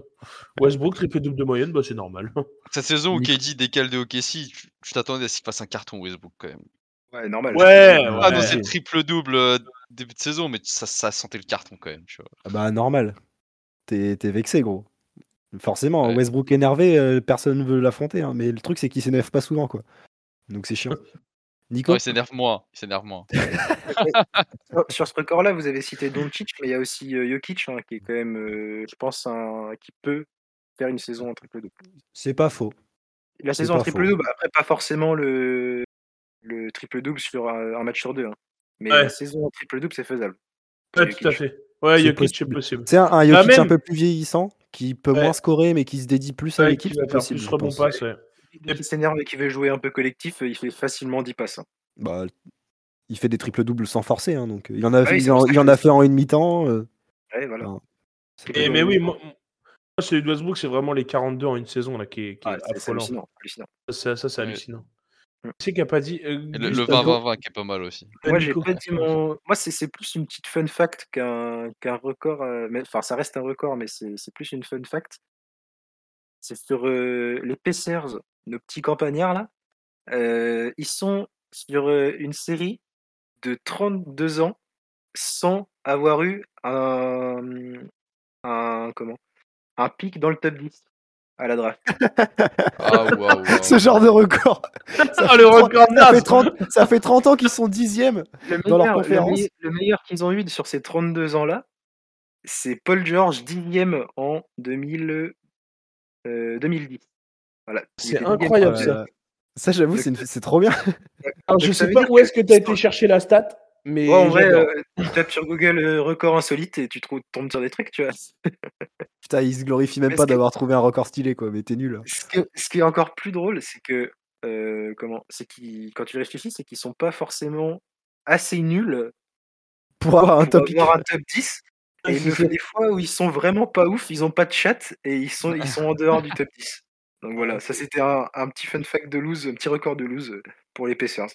Westbrook, triple double de moyenne, bah, c'est normal. Cette saison où KD décale de OKC, tu t'attendais à ce qu'il fasse un carton Westbrook quand même. Ouais, normal. Ouais, Ah non, ouais. c'est triple double euh, début de saison, mais ça, ça sentait le carton quand même, tu vois. Ah bah normal. T'es vexé gros. Forcément, Ouais. Westbrook énervé, euh, personne ne veut l'affronter. hein. Mais le truc c'est qu'il s'énerve pas souvent quoi. Donc c'est chiant. Nico Non, il s'énerve moins. Il s'énerve moins. Sur- ce record-là, vous avez cité Doncic, mais il y a aussi euh, Jokic, hein, qui est quand même, euh, je pense, un, qui peut faire une saison en triple double. C'est pas faux. La saison en triple faux. double, après pas forcément le, le triple double sur un, un match sur deux, hein. Mais Ouais. la saison en triple double, c'est faisable. Ouais, tout à fait. Ouais, C'est Jokic, c'est possible. possible. C'est un, un Jokic même- un peu plus vieillissant, qui peut Ouais. moins scorer mais qui se dédie plus à l'équipe. qui va c'est faire possible, plus je rebond pense. passe, ouais. Qu'il s'énerve et qu'il veut jouer un peu collectif, euh, il fait facilement 10 passes. hein. Bah, il fait des triples doubles sans forcer, hein, donc il en a, Ouais, il en, il a fait en une mi-temps. euh, Ouais, voilà. Et, mais oui, moi, moi, celui de Westbrook, c'est vraiment les 42 en une saison là, qui est, qui Ah, hallucinant. hallucinant. Ça, ça, c'est Ouais. hallucinant. Mm. Tu sais qu'il n'y a pas dit. euh, le, le t'as- 20-20-20 qui est pas mal aussi. Moi, dit j'ai quoi pas dit mon. Moi, c'est plus une petite fun fact qu'un record. euh, mais- Enfin, ça reste un record, mais c'est c'est plus une fun fact. C'est sur euh, les Pacers, nos petits campagnards là. Euh, ils sont sur euh, une série de 32 ans sans avoir eu un, un comment? un pic dans le top 10 à la draft. Ah. Ce genre de record. Ça Ah, fait le 30 record ça, naze fait 30, ça fait 30 ans qu'ils sont dixièmes. Le Dans leur le conférence. meilleur- le meilleur qu'ils ont eu sur ces 32 ans-là, c'est Paul George, dixième en 2000, euh, 2010. Voilà. Il C'est dixième. incroyable, Euh, ça. ça, j'avoue, c'est une- c'est trop bien. Alors, je donc ça sais pas où est-ce que tu as été chercher la stat, mais. Ouais, en vrai, euh, tu tapes sur Google euh, record insolite et tu trouves, tombes sur des trucs, tu vois. Putain, il se glorifie même Mais pas que- d'avoir trouvé un record stylé, quoi. Mais t'es nul. hein. Ce, que- ce qui est encore plus drôle, c'est que euh, comment, c'est qu'ils, quand tu réfléchis, c'est qu'ils sont pas forcément assez nuls Pour avoir un pour top. avoir un top 10. Ouais, Et il me ça. fait des fois où ils sont vraiment pas ouf, ils ont pas de chat et ils sont, ils sont en dehors du top 10. Donc voilà, ça c'était un, un petit fun fact de lose, un petit record de lose pour les Pacers.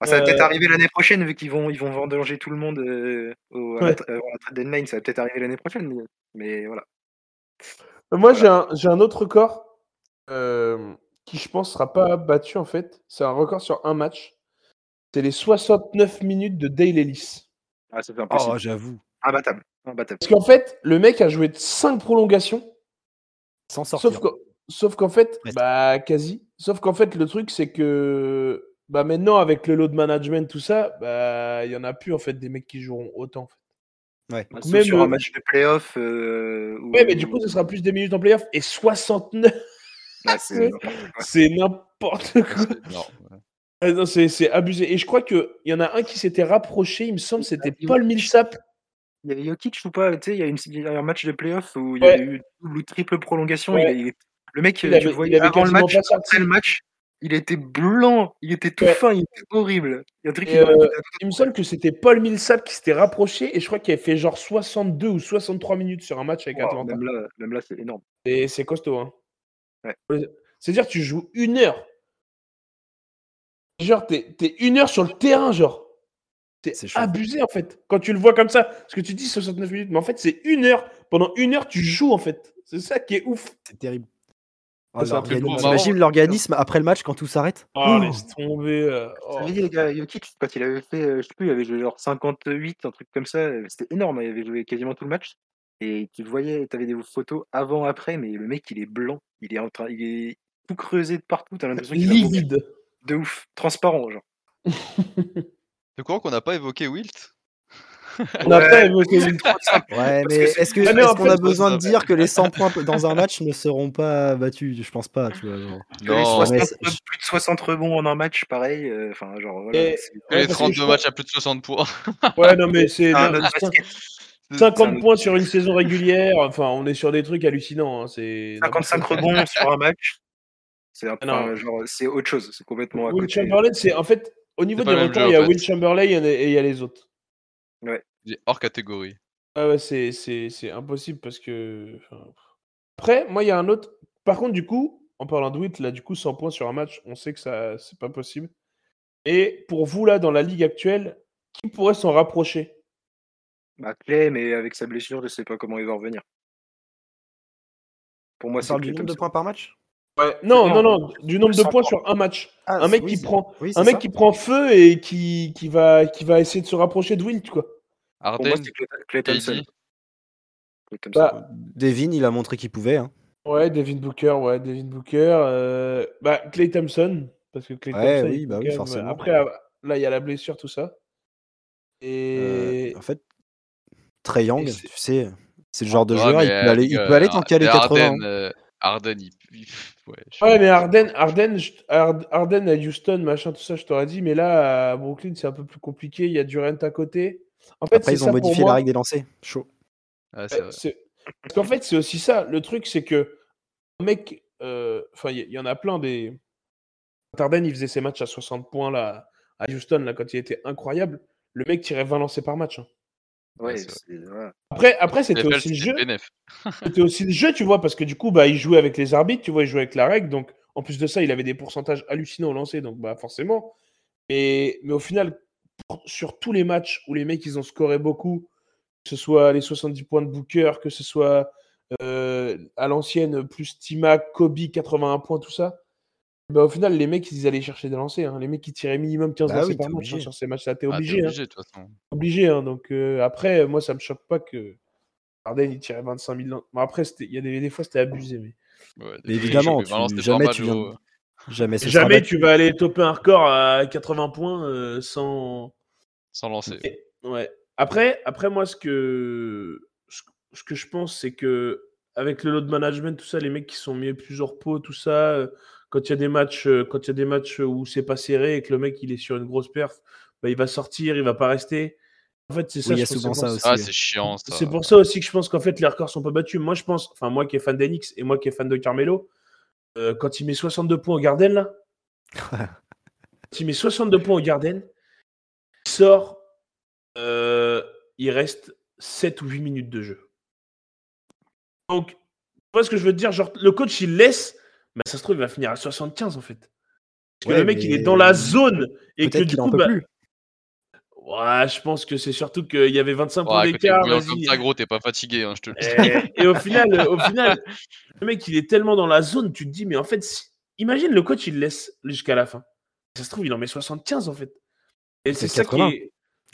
Ah, ça va Euh, peut-être arriver l'année prochaine vu qu'ils vont, ils vont vendanger tout le monde euh, au, Ouais. la trade deadline. Ça va peut-être arriver l'année prochaine, mais, mais voilà. Euh, Moi, j'ai un, j'ai un autre record euh, qui, je pense, sera pas battu en fait. C'est un record sur un match. C'est les 69 minutes de Dale Ellis. Ah, ça fait impossible. Oh, j'avoue. Imbattable. Imbattable. Parce qu'en fait, le mec a joué 5 prolongations. Sans sortir. Sauf qu'en sauf qu'en fait, bah quasi. Sauf qu'en fait, le truc, c'est que bah maintenant, avec le load management, tout ça, bah il y en a plus en fait des mecs qui joueront autant. En fait. Ouais. Sauf même, sur un match de playoff. Euh, Ouais, mais du coup, ce sera plus des minutes en playoff. Et 69, Ouais, c'est- n'importe quoi. C'est. Ah non, c'est c'est abusé. Et je crois qu'il y en a un qui s'était rapproché, il me semble, c'était Paul Millsap. Il y avait Jokic ou pas Tu sais, il y a une- il y a un match de playoff où il y a eu double ou triple prolongation. Ouais. il a- il- le mec, Il tu avait- il avait avant match, après le match, il était blanc, il était tout Ouais. fin, il était horrible. Il y a un truc qui- euh, il me semble que c'était Paul Millsap qui s'était rapproché et je crois qu'il avait fait genre 62 ou 63 minutes sur un match avec Wow, Atlanta. même là, même là c'est énorme. Et c'est costaud. Hein. Ouais. C'est-à-dire tu joues une heure. Genre, t'es t'es une heure sur le terrain, genre. Chaud. abusé en fait. Quand tu le vois comme ça, parce que tu dis 69 minutes, mais en fait c'est une heure. Pendant une heure, tu joues en fait. C'est ça qui est ouf. C'est terrible. C'est un truc l'organisme-. T'imagines après le match quand tout s'arrête Oh, Ouh. laisse tomber. euh, oh. Les gars, Jokic, quand il avait fait, euh, je sais plus, il avait joué genre 58, un truc comme ça, euh, c'était énorme, hein, il avait joué quasiment tout le match. Et tu le voyais, tu avais des photos avant, après, mais le mec, il est blanc, il est en train, il est tout creusé de partout, t'as l'impression qu'il. Livide. de ouf, transparent, genre. C'est quoi qu'on n'a pas évoqué Wilt? On n'a pas Ouais, évoqué c'est Wilt. trop simple. Ouais, mais est-ce qu'on fait, a besoin de dire que les 100 points dans un match ne seront pas battus? Je pense pas, tu vois. genre. Que les Non, 60 mais c'est- plus de 60 rebonds en un match, pareil, euh, enfin, genre, voilà. Et- Ouais, les parce que 32 je matchs à plus de 60 points. Ouais, non, mais c'est c'est un non, autre cin- basket. 50 un- points sur une saison régulière. Enfin, on est sur des trucs hallucinants. hein, C'est 55 rebonds sur un match, c'est un- Ah c'est autre chose, c'est complètement à Will côté. Chamberlain, c'est en fait au niveau des records, il y a en Will fait. Chamberlain et il y a- et il y a les autres. Il est hors catégorie. Ah ouais, c'est, c'est, c'est impossible parce que. enfin, Après, moi, il y a un autre. Par contre, du coup, en parlant de Witt, là, du coup, 100 points sur un match, on sait que ça, c'est pas possible. Et pour vous, là, dans la ligue actuelle, qui pourrait s'en rapprocher? Bah, Clay, mais avec sa blessure, je sais pas comment il va revenir. Pour moi, On c'est parle du nombre de points par match? Non, non, Non. non, du nombre de 100 points sur un match. Ah, un mec oui, qui prend, oui, un mec ça. qui prend feu et qui, qui va, qui va essayer de se rapprocher de Wilt, quoi. Pour moi, Arden, c'est Clay, Clay Thompson. KD. Clay Thompson. Bah, Devin, il a montré qu'il pouvait. hein. Ouais, Devin Booker, ouais, Devin Booker. euh, Bah, Clay Thompson, parce que Clay Ouais, Thompson, oui, bah oui, forcément. Après, ah, là, il y a la blessure, tout ça. Euh, Et en fait, Trey Young, tu sais, c'est le genre de Ouais, joueur, il peut euh, aller, il gars, peut aller tant mais 80. Arden, euh, Arden, il. ouais, ouais, mais Arden, Arden, Arden à Houston, machin, tout ça, je t'aurais dit, mais là, à Brooklyn, c'est un peu plus compliqué. Il y a Durant à côté. En fait, Après, c'est ils ont modifié moi. la règle des lancers. Chaud. Ouais, Parce qu'en fait, c'est aussi ça. Le truc, c'est que un mec, euh, enfin, il y, en a plein des. Arden, il faisait ses matchs à 60 points là, à Houston, là, quand il était incroyable. Le mec tirait 20 lancers par match. hein. Ouais, Ouais. Après, après c'était aussi le jeu. C'était aussi le jeu, tu vois, parce que du coup, bah, il jouait avec les arbitres, tu vois, il jouait avec la règle. Donc, en plus de ça, il avait des pourcentages hallucinants au lancer, donc bah, forcément. Mais, mais au final, sur tous les matchs où les mecs, ils ont scoré beaucoup, que ce soit les 70 points de Booker, que ce soit euh, à l'ancienne, plus Timac, Kobe, 81 points, tout ça, bah, au final, les mecs, ils allaient chercher des lancers. hein. Les mecs, ils tiraient minimum 15 Bah lancers oui, par match hein, sur ces matchs-là. T'es Ah, t'es obligé. hein obligé, de toute façon. obligé. hein. Donc euh, après, moi, ça me choque pas que Harden il tirait 25 000. lan- Bon, après, c'était- il y a des, des fois, c'était abusé. Mais Ouais, Mais des- évidemment, tu- jamais pas tu viens. Jamais tu vas aller toper un record à 80 points euh, sans. Sans lancer. Et- ouais. Après, après, moi, ce que, ce, ce que je pense, c'est que avec le load management, tout ça, les mecs qui sont mis plusieurs pots, tout ça, euh, quand il y a des matchs, euh, quand il y a des matchs où c'est pas serré et que le mec il est sur une grosse perf, bah, il va sortir, il va pas rester. En fait, c'est ça. Oui, il y a je pense, souvent c'est ça pour aussi. Ah, c'est chiant, ça. C'est pour ça aussi que je pense qu'en fait les records sont pas battus. Moi je pense, enfin moi qui est fan d'Enix et moi qui est fan de Carmelo, euh, quand il met 62 points au Garden là, quand il met 62 points au Garden, sort, euh, il reste 7 ou 8 minutes de jeu. Donc, tu vois ce que je veux te dire? Genre, le coach il laisse, mais ça se trouve il va finir à 75 en fait. Parce que Ouais, le mec il est dans la zone et que du en coup, peut bah, plus. ouais, je pense que c'est surtout qu'il y avait 25 points Ouais, d'écart. comme ça, gros, t'es pas fatigué, hein, je te le dis. Et, et au final, au final, le mec, il est tellement dans la zone, tu te dis, mais en fait, si- imagine le coach, il laisse jusqu'à la fin. Ça se trouve, il en met 75 en fait. Et c'est ça qui 80. est.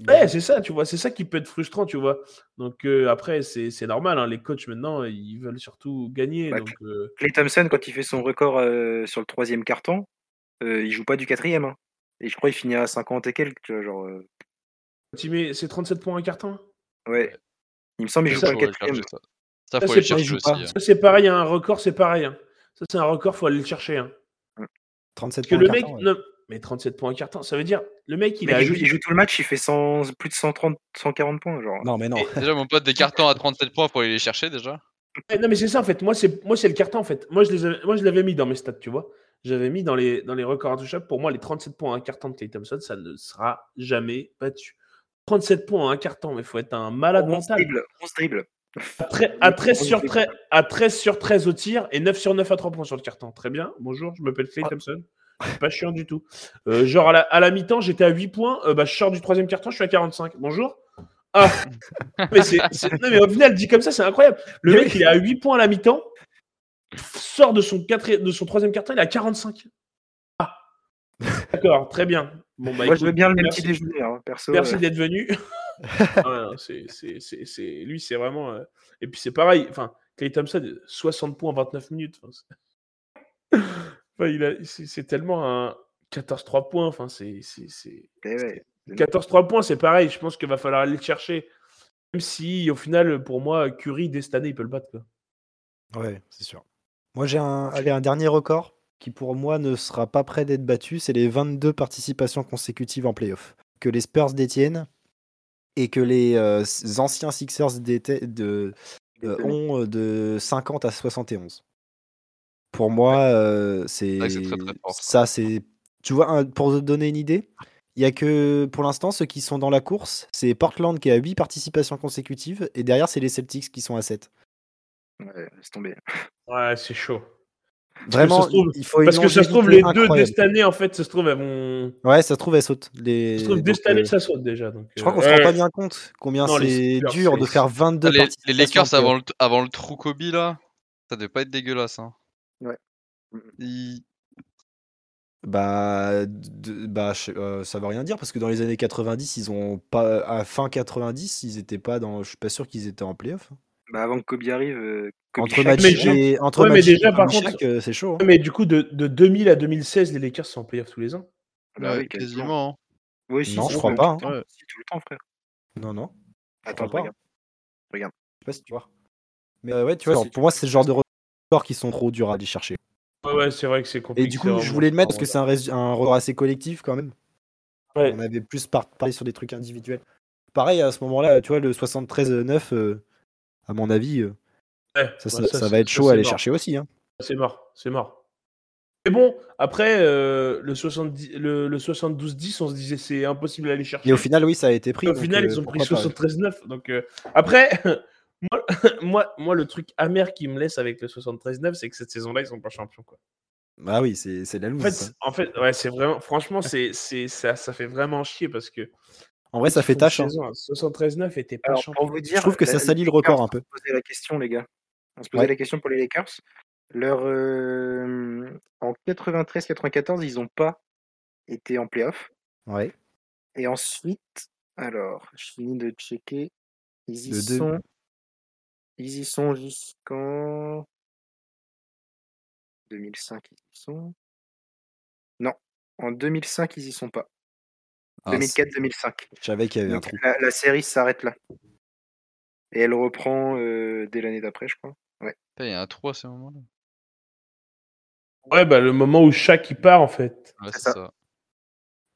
Ouais, c'est ça, tu vois, c'est ça qui peut être frustrant, tu vois. Donc euh, après, c'est c'est normal, hein, les coachs maintenant, ils veulent surtout gagner. Bah, donc, euh, Clay Thompson, quand il fait son record euh, sur le troisième carton, euh, il joue pas du quatrième. hein. Et je crois qu'il finit à 50 et quelques, tu vois, genre. euh, tu mets- c'est 37 points un carton? ouais. Il me semble qu'il joue Ça, pas le quatrième. ça. Ça, Ça, c'est hein. Ça, c'est pareil, hein, un record, c'est pareil. hein. Ça, c'est un record, faut aller le chercher. hein. 37 Parce que points le mec, carton, ouais. Mais 37 points un carton, ça veut dire, le mec, il a. il, joue, juste- il joue tout le match, il fait 100, plus de 130, 140 points, genre. Non, mais non. Déjà, mon pote, des cartons à 37 points, faut aller les chercher déjà. Ouais, Non, mais c'est ça en fait. Moi, c'est moi, c'est le carton en fait. Moi, je les avais- moi, je l'avais mis dans mes stats, tu vois. J'avais mis dans les dans les records intouchables. Pour moi, les 37 points à un carton de Clay Thompson, ça ne sera jamais battu. 37 points à un carton, mais il faut être un malade 11 mental. dribbles, 11 dribbles. À, tre- à 13 sur 13. 13, à 13 sur 13 au tir et 9 sur 9 à 3 points sur le carton. Très bien. Bonjour, je m'appelle Clay Ah. Thompson. Pas chiant du tout. Euh, genre, à la, à la mi-temps, j'étais à 8 points. Euh, bah, je sors du troisième carton, je suis à 45. Bonjour. Ah mais, c'est, c'est- non, mais au final, dit comme ça, c'est incroyable. Le mec, il est à 8 points à la mi-temps, sort de son, quatri- de son troisième carton, il est à 45. Ah D'accord, très bien. Bon, bah, Moi, écoute, je veux bien le merci. petit déjeuner, hein, perso. Merci euh, d'être venu. Ah ouais, non, c'est, c'est, c'est, c'est- Lui, c'est vraiment. euh, Et puis, c'est pareil. Enfin, Clay Thompson, 60 points en 29 minutes. Enfin, c'est... Enfin, il a... c'est, c'est tellement un 14-3 points. Enfin, c'est. c'est, c'est... eh ouais. 14-3 points, c'est pareil. Je pense qu'il va falloir aller le chercher. Même si, au final, pour moi, Curry, dès cette année, il peut le battre. Quoi. Ouais, c'est sûr. Moi, j'ai un, allez, un dernier record qui, pour moi, ne sera pas prêt d'être battu. C'est les 22 participations consécutives en playoff que les Spurs détiennent et que les euh, anciens Sixers de, euh, ont euh, de 50 à 71. Pour moi, euh, c'est que ça. C'est tu vois, un- pour te donner une idée, il y a que pour l'instant ceux qui sont dans la course, c'est Portland qui a 8 participations consécutives et derrière c'est les Celtics qui sont à 7. Ouais, laisse tomber. Ouais, c'est chaud. Vraiment, se trouve- il faut Parce que ça se trouve, les deux dès cette année, en fait, ça se trouve, elles vont. Ouais, ça se trouve, elles sautent. Les... Ça se trouve, dès cette année, euh, ça saute déjà. Donc, Je crois qu'on euh, se rend pas bien compte combien c'est dur de faire 22 Ah, les, Lakers avant le, avant le trou Kobe là, ça devait pas être dégueulasse. Hein. Ouais. Il- Bah, de- bah je- euh, ça veut rien dire parce que dans les années 90, ils ont pas à fin 90, ils étaient pas dans. Je suis pas sûr qu'ils étaient en playoff. hein. Bah, avant que Kobe arrive, euh, Kobe Entre Mais et entre ouais, mais Magic déjà, et par Kobe contre- Shaq, euh, c'est chaud. hein. Mais du coup, de, de 2000 à 2016, les Lakers sont en playoff tous les ans. Bah ouais, oui, quasiment. quasiment. hein. Oui, si, Non, je crois pas, Tout le, hein. temps. Ouais. Si, tout le temps, frère. Non, non. Attends, je pas. regarde. Je sais pas si tu vois. Mais euh, ouais, tu vois, pour moi, c'est le genre de qui sont trop durs à aller chercher. Ouais, ouais, c'est vrai que c'est compliqué. Et du coup, je voulais le mettre parce que c'est un, un assez collectif quand même. Ouais. On avait plus par- parlé sur des trucs individuels. Pareil, à ce moment-là, tu vois, le 73-9, euh, à mon avis, euh, Ouais, ça, va être chaud à aller mort. chercher aussi. hein. C'est mort, c'est mort. Mais bon, après, euh, le, 70, le, le 72-10, on se disait c'est impossible d'aller chercher. Et au final, oui, ça a été pris. Au final, ils ont pris pourquoi pas, ouais. 73-9. Donc, après, moi, moi, moi, le truc amer qui me laisse avec le 73-9, c'est que cette saison-là, ils sont pas champions. Quoi. Ah oui, c'est la En loose. fait, ça. c'est- en fait, ouais, c'est vraiment, franchement, c'est, c'est, ça, ça fait vraiment chier parce que. En vrai, ça fait tâche. hein. saison à 73-9 était pas Alors, champion. pour vous dire, Je trouve que ça salit le record Lakers, un peu. On se posait la question, les gars. On se posait Ouais. la question pour les Lakers. Leur, euh, en 93-94, ils n'ont pas été en playoff. Ouais. Et ensuite, alors, je finis de checker. Ils y Le deux. Ils y sont jusqu'en 2005. Ils y sont. Non, en 2005, ils y sont pas. Ah, 2004-2005. Je savais qu'il y avait un trou. la, la série s'arrête là. Et elle reprend euh, dès l'année d'après, je crois. Putain, Il y a un trou à ce moment-là. Ouais, bah, le moment où Shaq il part, en fait. Ouais, C'est c'est ça. ça.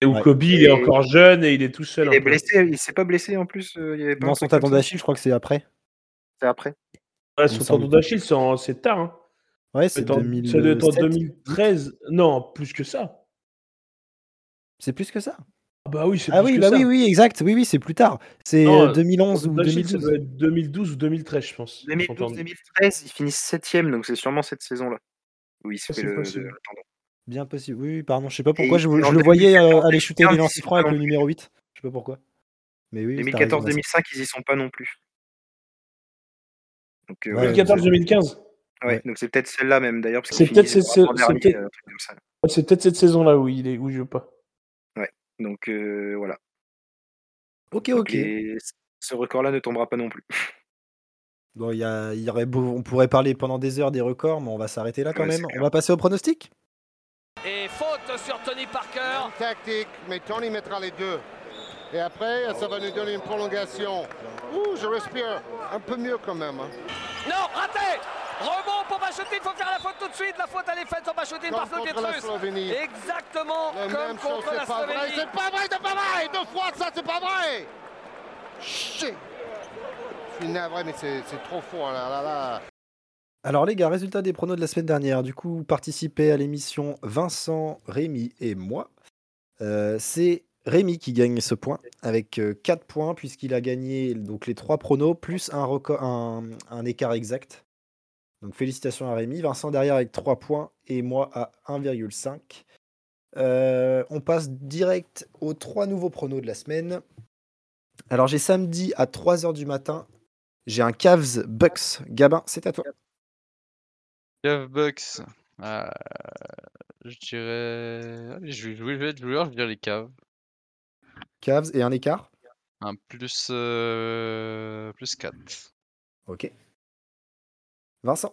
Et où Ouais. Kobe, il Et- est encore jeune et il est tout seul. Il est peu. blessé, il s'est pas blessé en plus. euh, il y avait pas un Non, son truc tendon d'Achille, je crois que c'est après. C'est après. Ouais, il son tendon d'Achille, c'est en- c'est tard. Hein. Ouais, C'est c'est en- ça doit être en 2007. 2013. Non, plus que ça. C'est plus que ça. Ah bah oui, c'est Ah plus oui, que bah ça. oui, oui, exact. Oui, oui, c'est plus tard. C'est Non, euh, 2011 Tendon ou d'Achille, Ça 2012. doit être 2012 ou 2013, je pense. son tendon. 2012-2013, ils finissent septième, donc c'est sûrement cette saison-là. où il se Ah, fait c'est le, possible. le tendon. Bien possible. Oui, oui, pardon. Je sais pas pourquoi. Et Je, le voyais euh, 2014, aller shooter des 2015, lancers ils francs avec le numéro 8. Je sais pas pourquoi. Mais oui, oui, t'as raison, Vincent. 2014-2005, ils y sont pas non plus. Donc, euh, Ouais. 2014-2015. Ouais, Ouais. donc c'est peut-être celle-là même d'ailleurs. C'est peut-être cette- c'est peut-être- euh. Ouais, C'est peut-être cette saison-là où il est où il joue pas. Donc euh, voilà. Ok, Donc, ok. les- Ce record-là ne tombera pas non plus. Bon, il y a, y aurait beau- on pourrait parler pendant des heures des records, mais on va s'arrêter là quand Ouais, même. On va passer au pronostic? Et faute sur Tony Parker. tactique, mais Tony mettra les deux. Et après, ça va nous donner une prolongation. Ouh, je respire un peu mieux quand même. hein. Non, raté Rebond pour Bachotin, il faut faire la faute tout de suite. La faute, elle est faite sur Bachotin par Flo Pietrus. Exactement La comme chose, contre la c'est pas vrai, Slovénie. c'est pas vrai, c'est pas vrai Deux fois ça, c'est pas vrai Shit Je suis navré, mais c'est c'est trop fort là, là, là. Alors les gars, résultat des pronos de la semaine dernière. Du coup, participez à l'émission Vincent, Rémi et moi. Euh, c'est Rémi qui gagne ce point avec 4 points puisqu'il a gagné donc les 3 pronos plus un, écart exact. Donc félicitations à Rémi. Vincent derrière avec 3 points et moi à 1,5. Euh, on passe direct aux trois nouveaux pronos de la semaine. Alors j'ai samedi à 3h du matin, j'ai un Cavs Bucks. Gabin, c'est à toi. Cave Bucks. Ah, je dirais. Je vais jouer, je être joueur, je vais dire les caves. Cavs et un écart? Un plus. euh, plus 4. Ok. Vincent?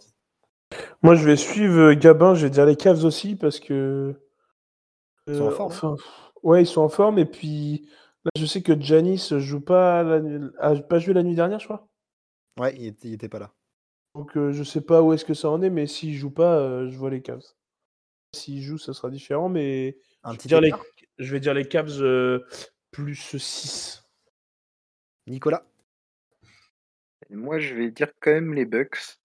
Moi, je vais suivre euh, Gabin, je vais dire les Cavs aussi parce que. Ils sont en euh, forme, hein. enfin, ouais, ils sont en forme. Et puis, là, je sais que Janis joue pas, la a pas joué la nuit dernière, je crois. Ouais, il était, il était pas là. Donc, euh, je sais pas où est-ce que ça en est, mais s'il joue pas, euh, je vois les Cavs. S'il joue, ça sera différent, mais Un je vais petit dire les, je vais dire les Cavs euh, plus 6. Nicolas? Moi, je vais dire quand même les Bucks.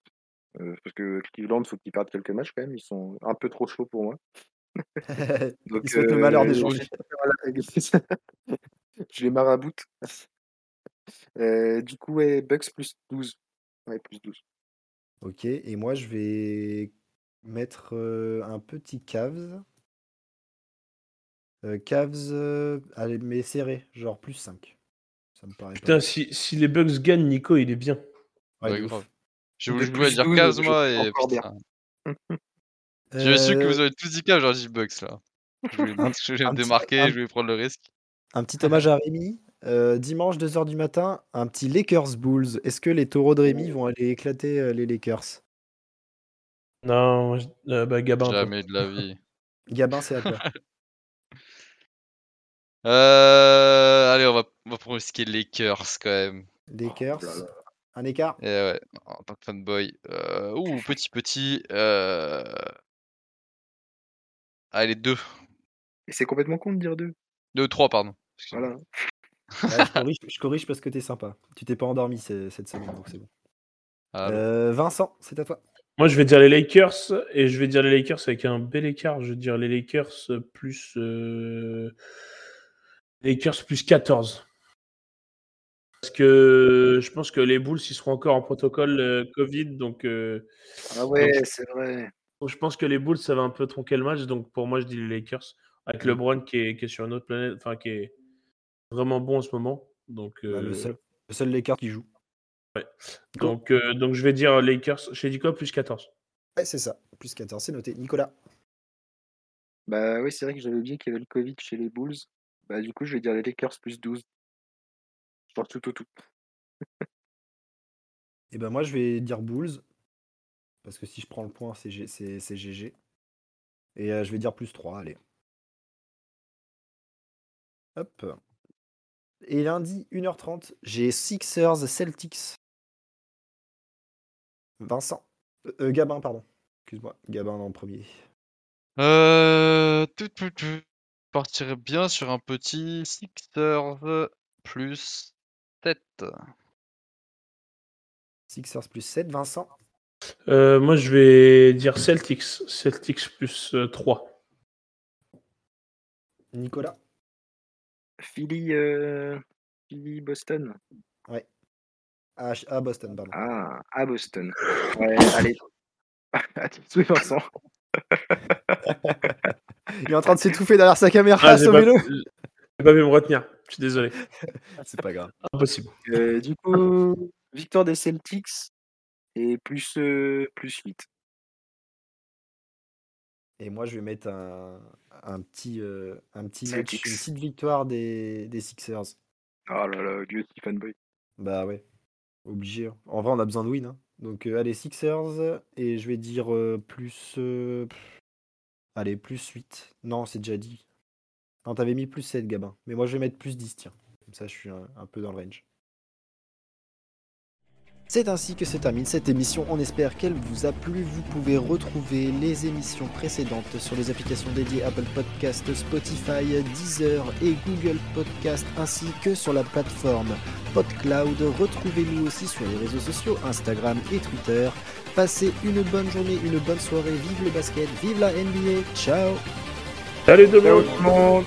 euh, parce que Cleveland, faut qu'ils perdent quelques matchs quand même. Ils sont un peu trop chauds pour moi. Donc, Ils le malheur euh, des je- journées. je les maraboute. Euh, du coup, ouais, Bucks plus 12. Ouais, plus 12. Ok, et moi je vais mettre euh, un petit Cavs. Euh, Cavs, euh, allez, mais serré, genre plus 5. Ça me paraît pas Putain, si, si les Bucks gagnent, Nico, il est bien. Ouais, Ouais, grave. Voulais dire 12, Cavs je moi suis et. J'avais su que Euh, vous avez tous dit Cavs, j'aurais dit Bucks là. Je voulais, je voulais me démarquer, je voulais prendre le risque. Un petit hommage à Rémi. Euh, dimanche, 2h du matin, un petit Lakers Bulls. Est-ce que les taureaux de Rémi vont aller éclater euh, les Lakers? Non, euh, bah, Gabin. Jamais de la vie. Gabin, c'est à toi. Euh, allez, on va, on va pronostiquer Lakers quand même. Lakers. Oh. Un écart Et ouais, en tant que fanboy. Euh, ouh, petit petit. Euh... Allez, 2. Et c'est complètement con de dire 2. 2 3, pardon. Voilà. Ouais, je, corrige, je corrige parce que t'es sympa. Tu t'es pas endormi ce- cette semaine, donc c'est bon. Ah. Euh, Vincent, c'est à toi. Moi, je vais dire les Lakers et je vais dire les Lakers avec un bel écart. Je vais dire les Lakers plus. euh, Lakers plus 14. Parce que je pense que les Bulls, ils seront encore en protocole euh, Covid. Donc, euh, Ah ouais, c'est vrai. donc je pense que les Bulls, ça va un peu tronquer le match. Donc, pour moi, je dis les Lakers. Avec LeBron qui est, qui est sur une autre planète. Enfin, qui est vraiment bon en ce moment. Donc, le, euh, seul, le seul Lakers qui joue. Nico donc, euh, donc, je vais dire Lakers. J'ai dit quoi Plus 14. Ouais, c'est ça. Plus 14, c'est noté. Nicolas. Bah oui, c'est vrai que j'avais oublié qu'il y avait le Covid chez les Bulls. Bah du coup, je vais dire les Lakers plus 12. Genre tout au tout. Et ben moi, je vais dire Bulls. Parce que si je prends le point, c'est G- c'est- c'est GG. Et euh, je vais dire plus 3, allez. Hop. Et lundi, 1h30, j'ai Sixers Celtics. Vincent. Euh, euh, Gabin, pardon. Excuse-moi. Gabin en premier. Euh... tout, tout, tout. Je partirais bien sur un petit Sixers plus 7. Sixers plus 7. Vincent? Euh, moi, je vais dire Celtics. Celtics plus euh, 3. Nicolas? Philly, euh, Philly, Boston. À, à Boston, pardon. Ah, à Boston. Ouais, allez. Oui, Vincent. Il est en train de s'étouffer derrière sa caméra. Ah, j'ai pas, Sauvez-le. j'ai pas pu me retenir. Je suis désolé. C'est pas grave. Impossible. Euh, du coup, victoire des Celtics et plus, euh, plus 8. Et moi, je vais mettre un, un petit, euh, un petit match, Celtics. une petite victoire des, des Sixers. Oh là là, Dieu, fanboy. Bah ouais, obligé. hein. En vrai, on a besoin de win. hein. Donc, euh, allez, Sixers. Et je vais dire euh, plus. euh, allez, plus 8. Non, c'est déjà dit. Non, t'avais mis plus 7, Gabin. Mais moi, je vais mettre plus 10, tiens. Comme ça, je suis un peu dans le range. C'est ainsi que se termine cette émission. On espère qu'elle vous a plu. Vous pouvez retrouver les émissions précédentes sur les applications dédiées Apple Podcast, Spotify, Deezer et Google Podcast, ainsi que sur la plateforme PodCloud. Retrouvez-nous aussi sur les réseaux sociaux Instagram et Twitter. Passez une bonne journée, une bonne soirée. Vive le basket, vive la NBA. Ciao Salut tout le monde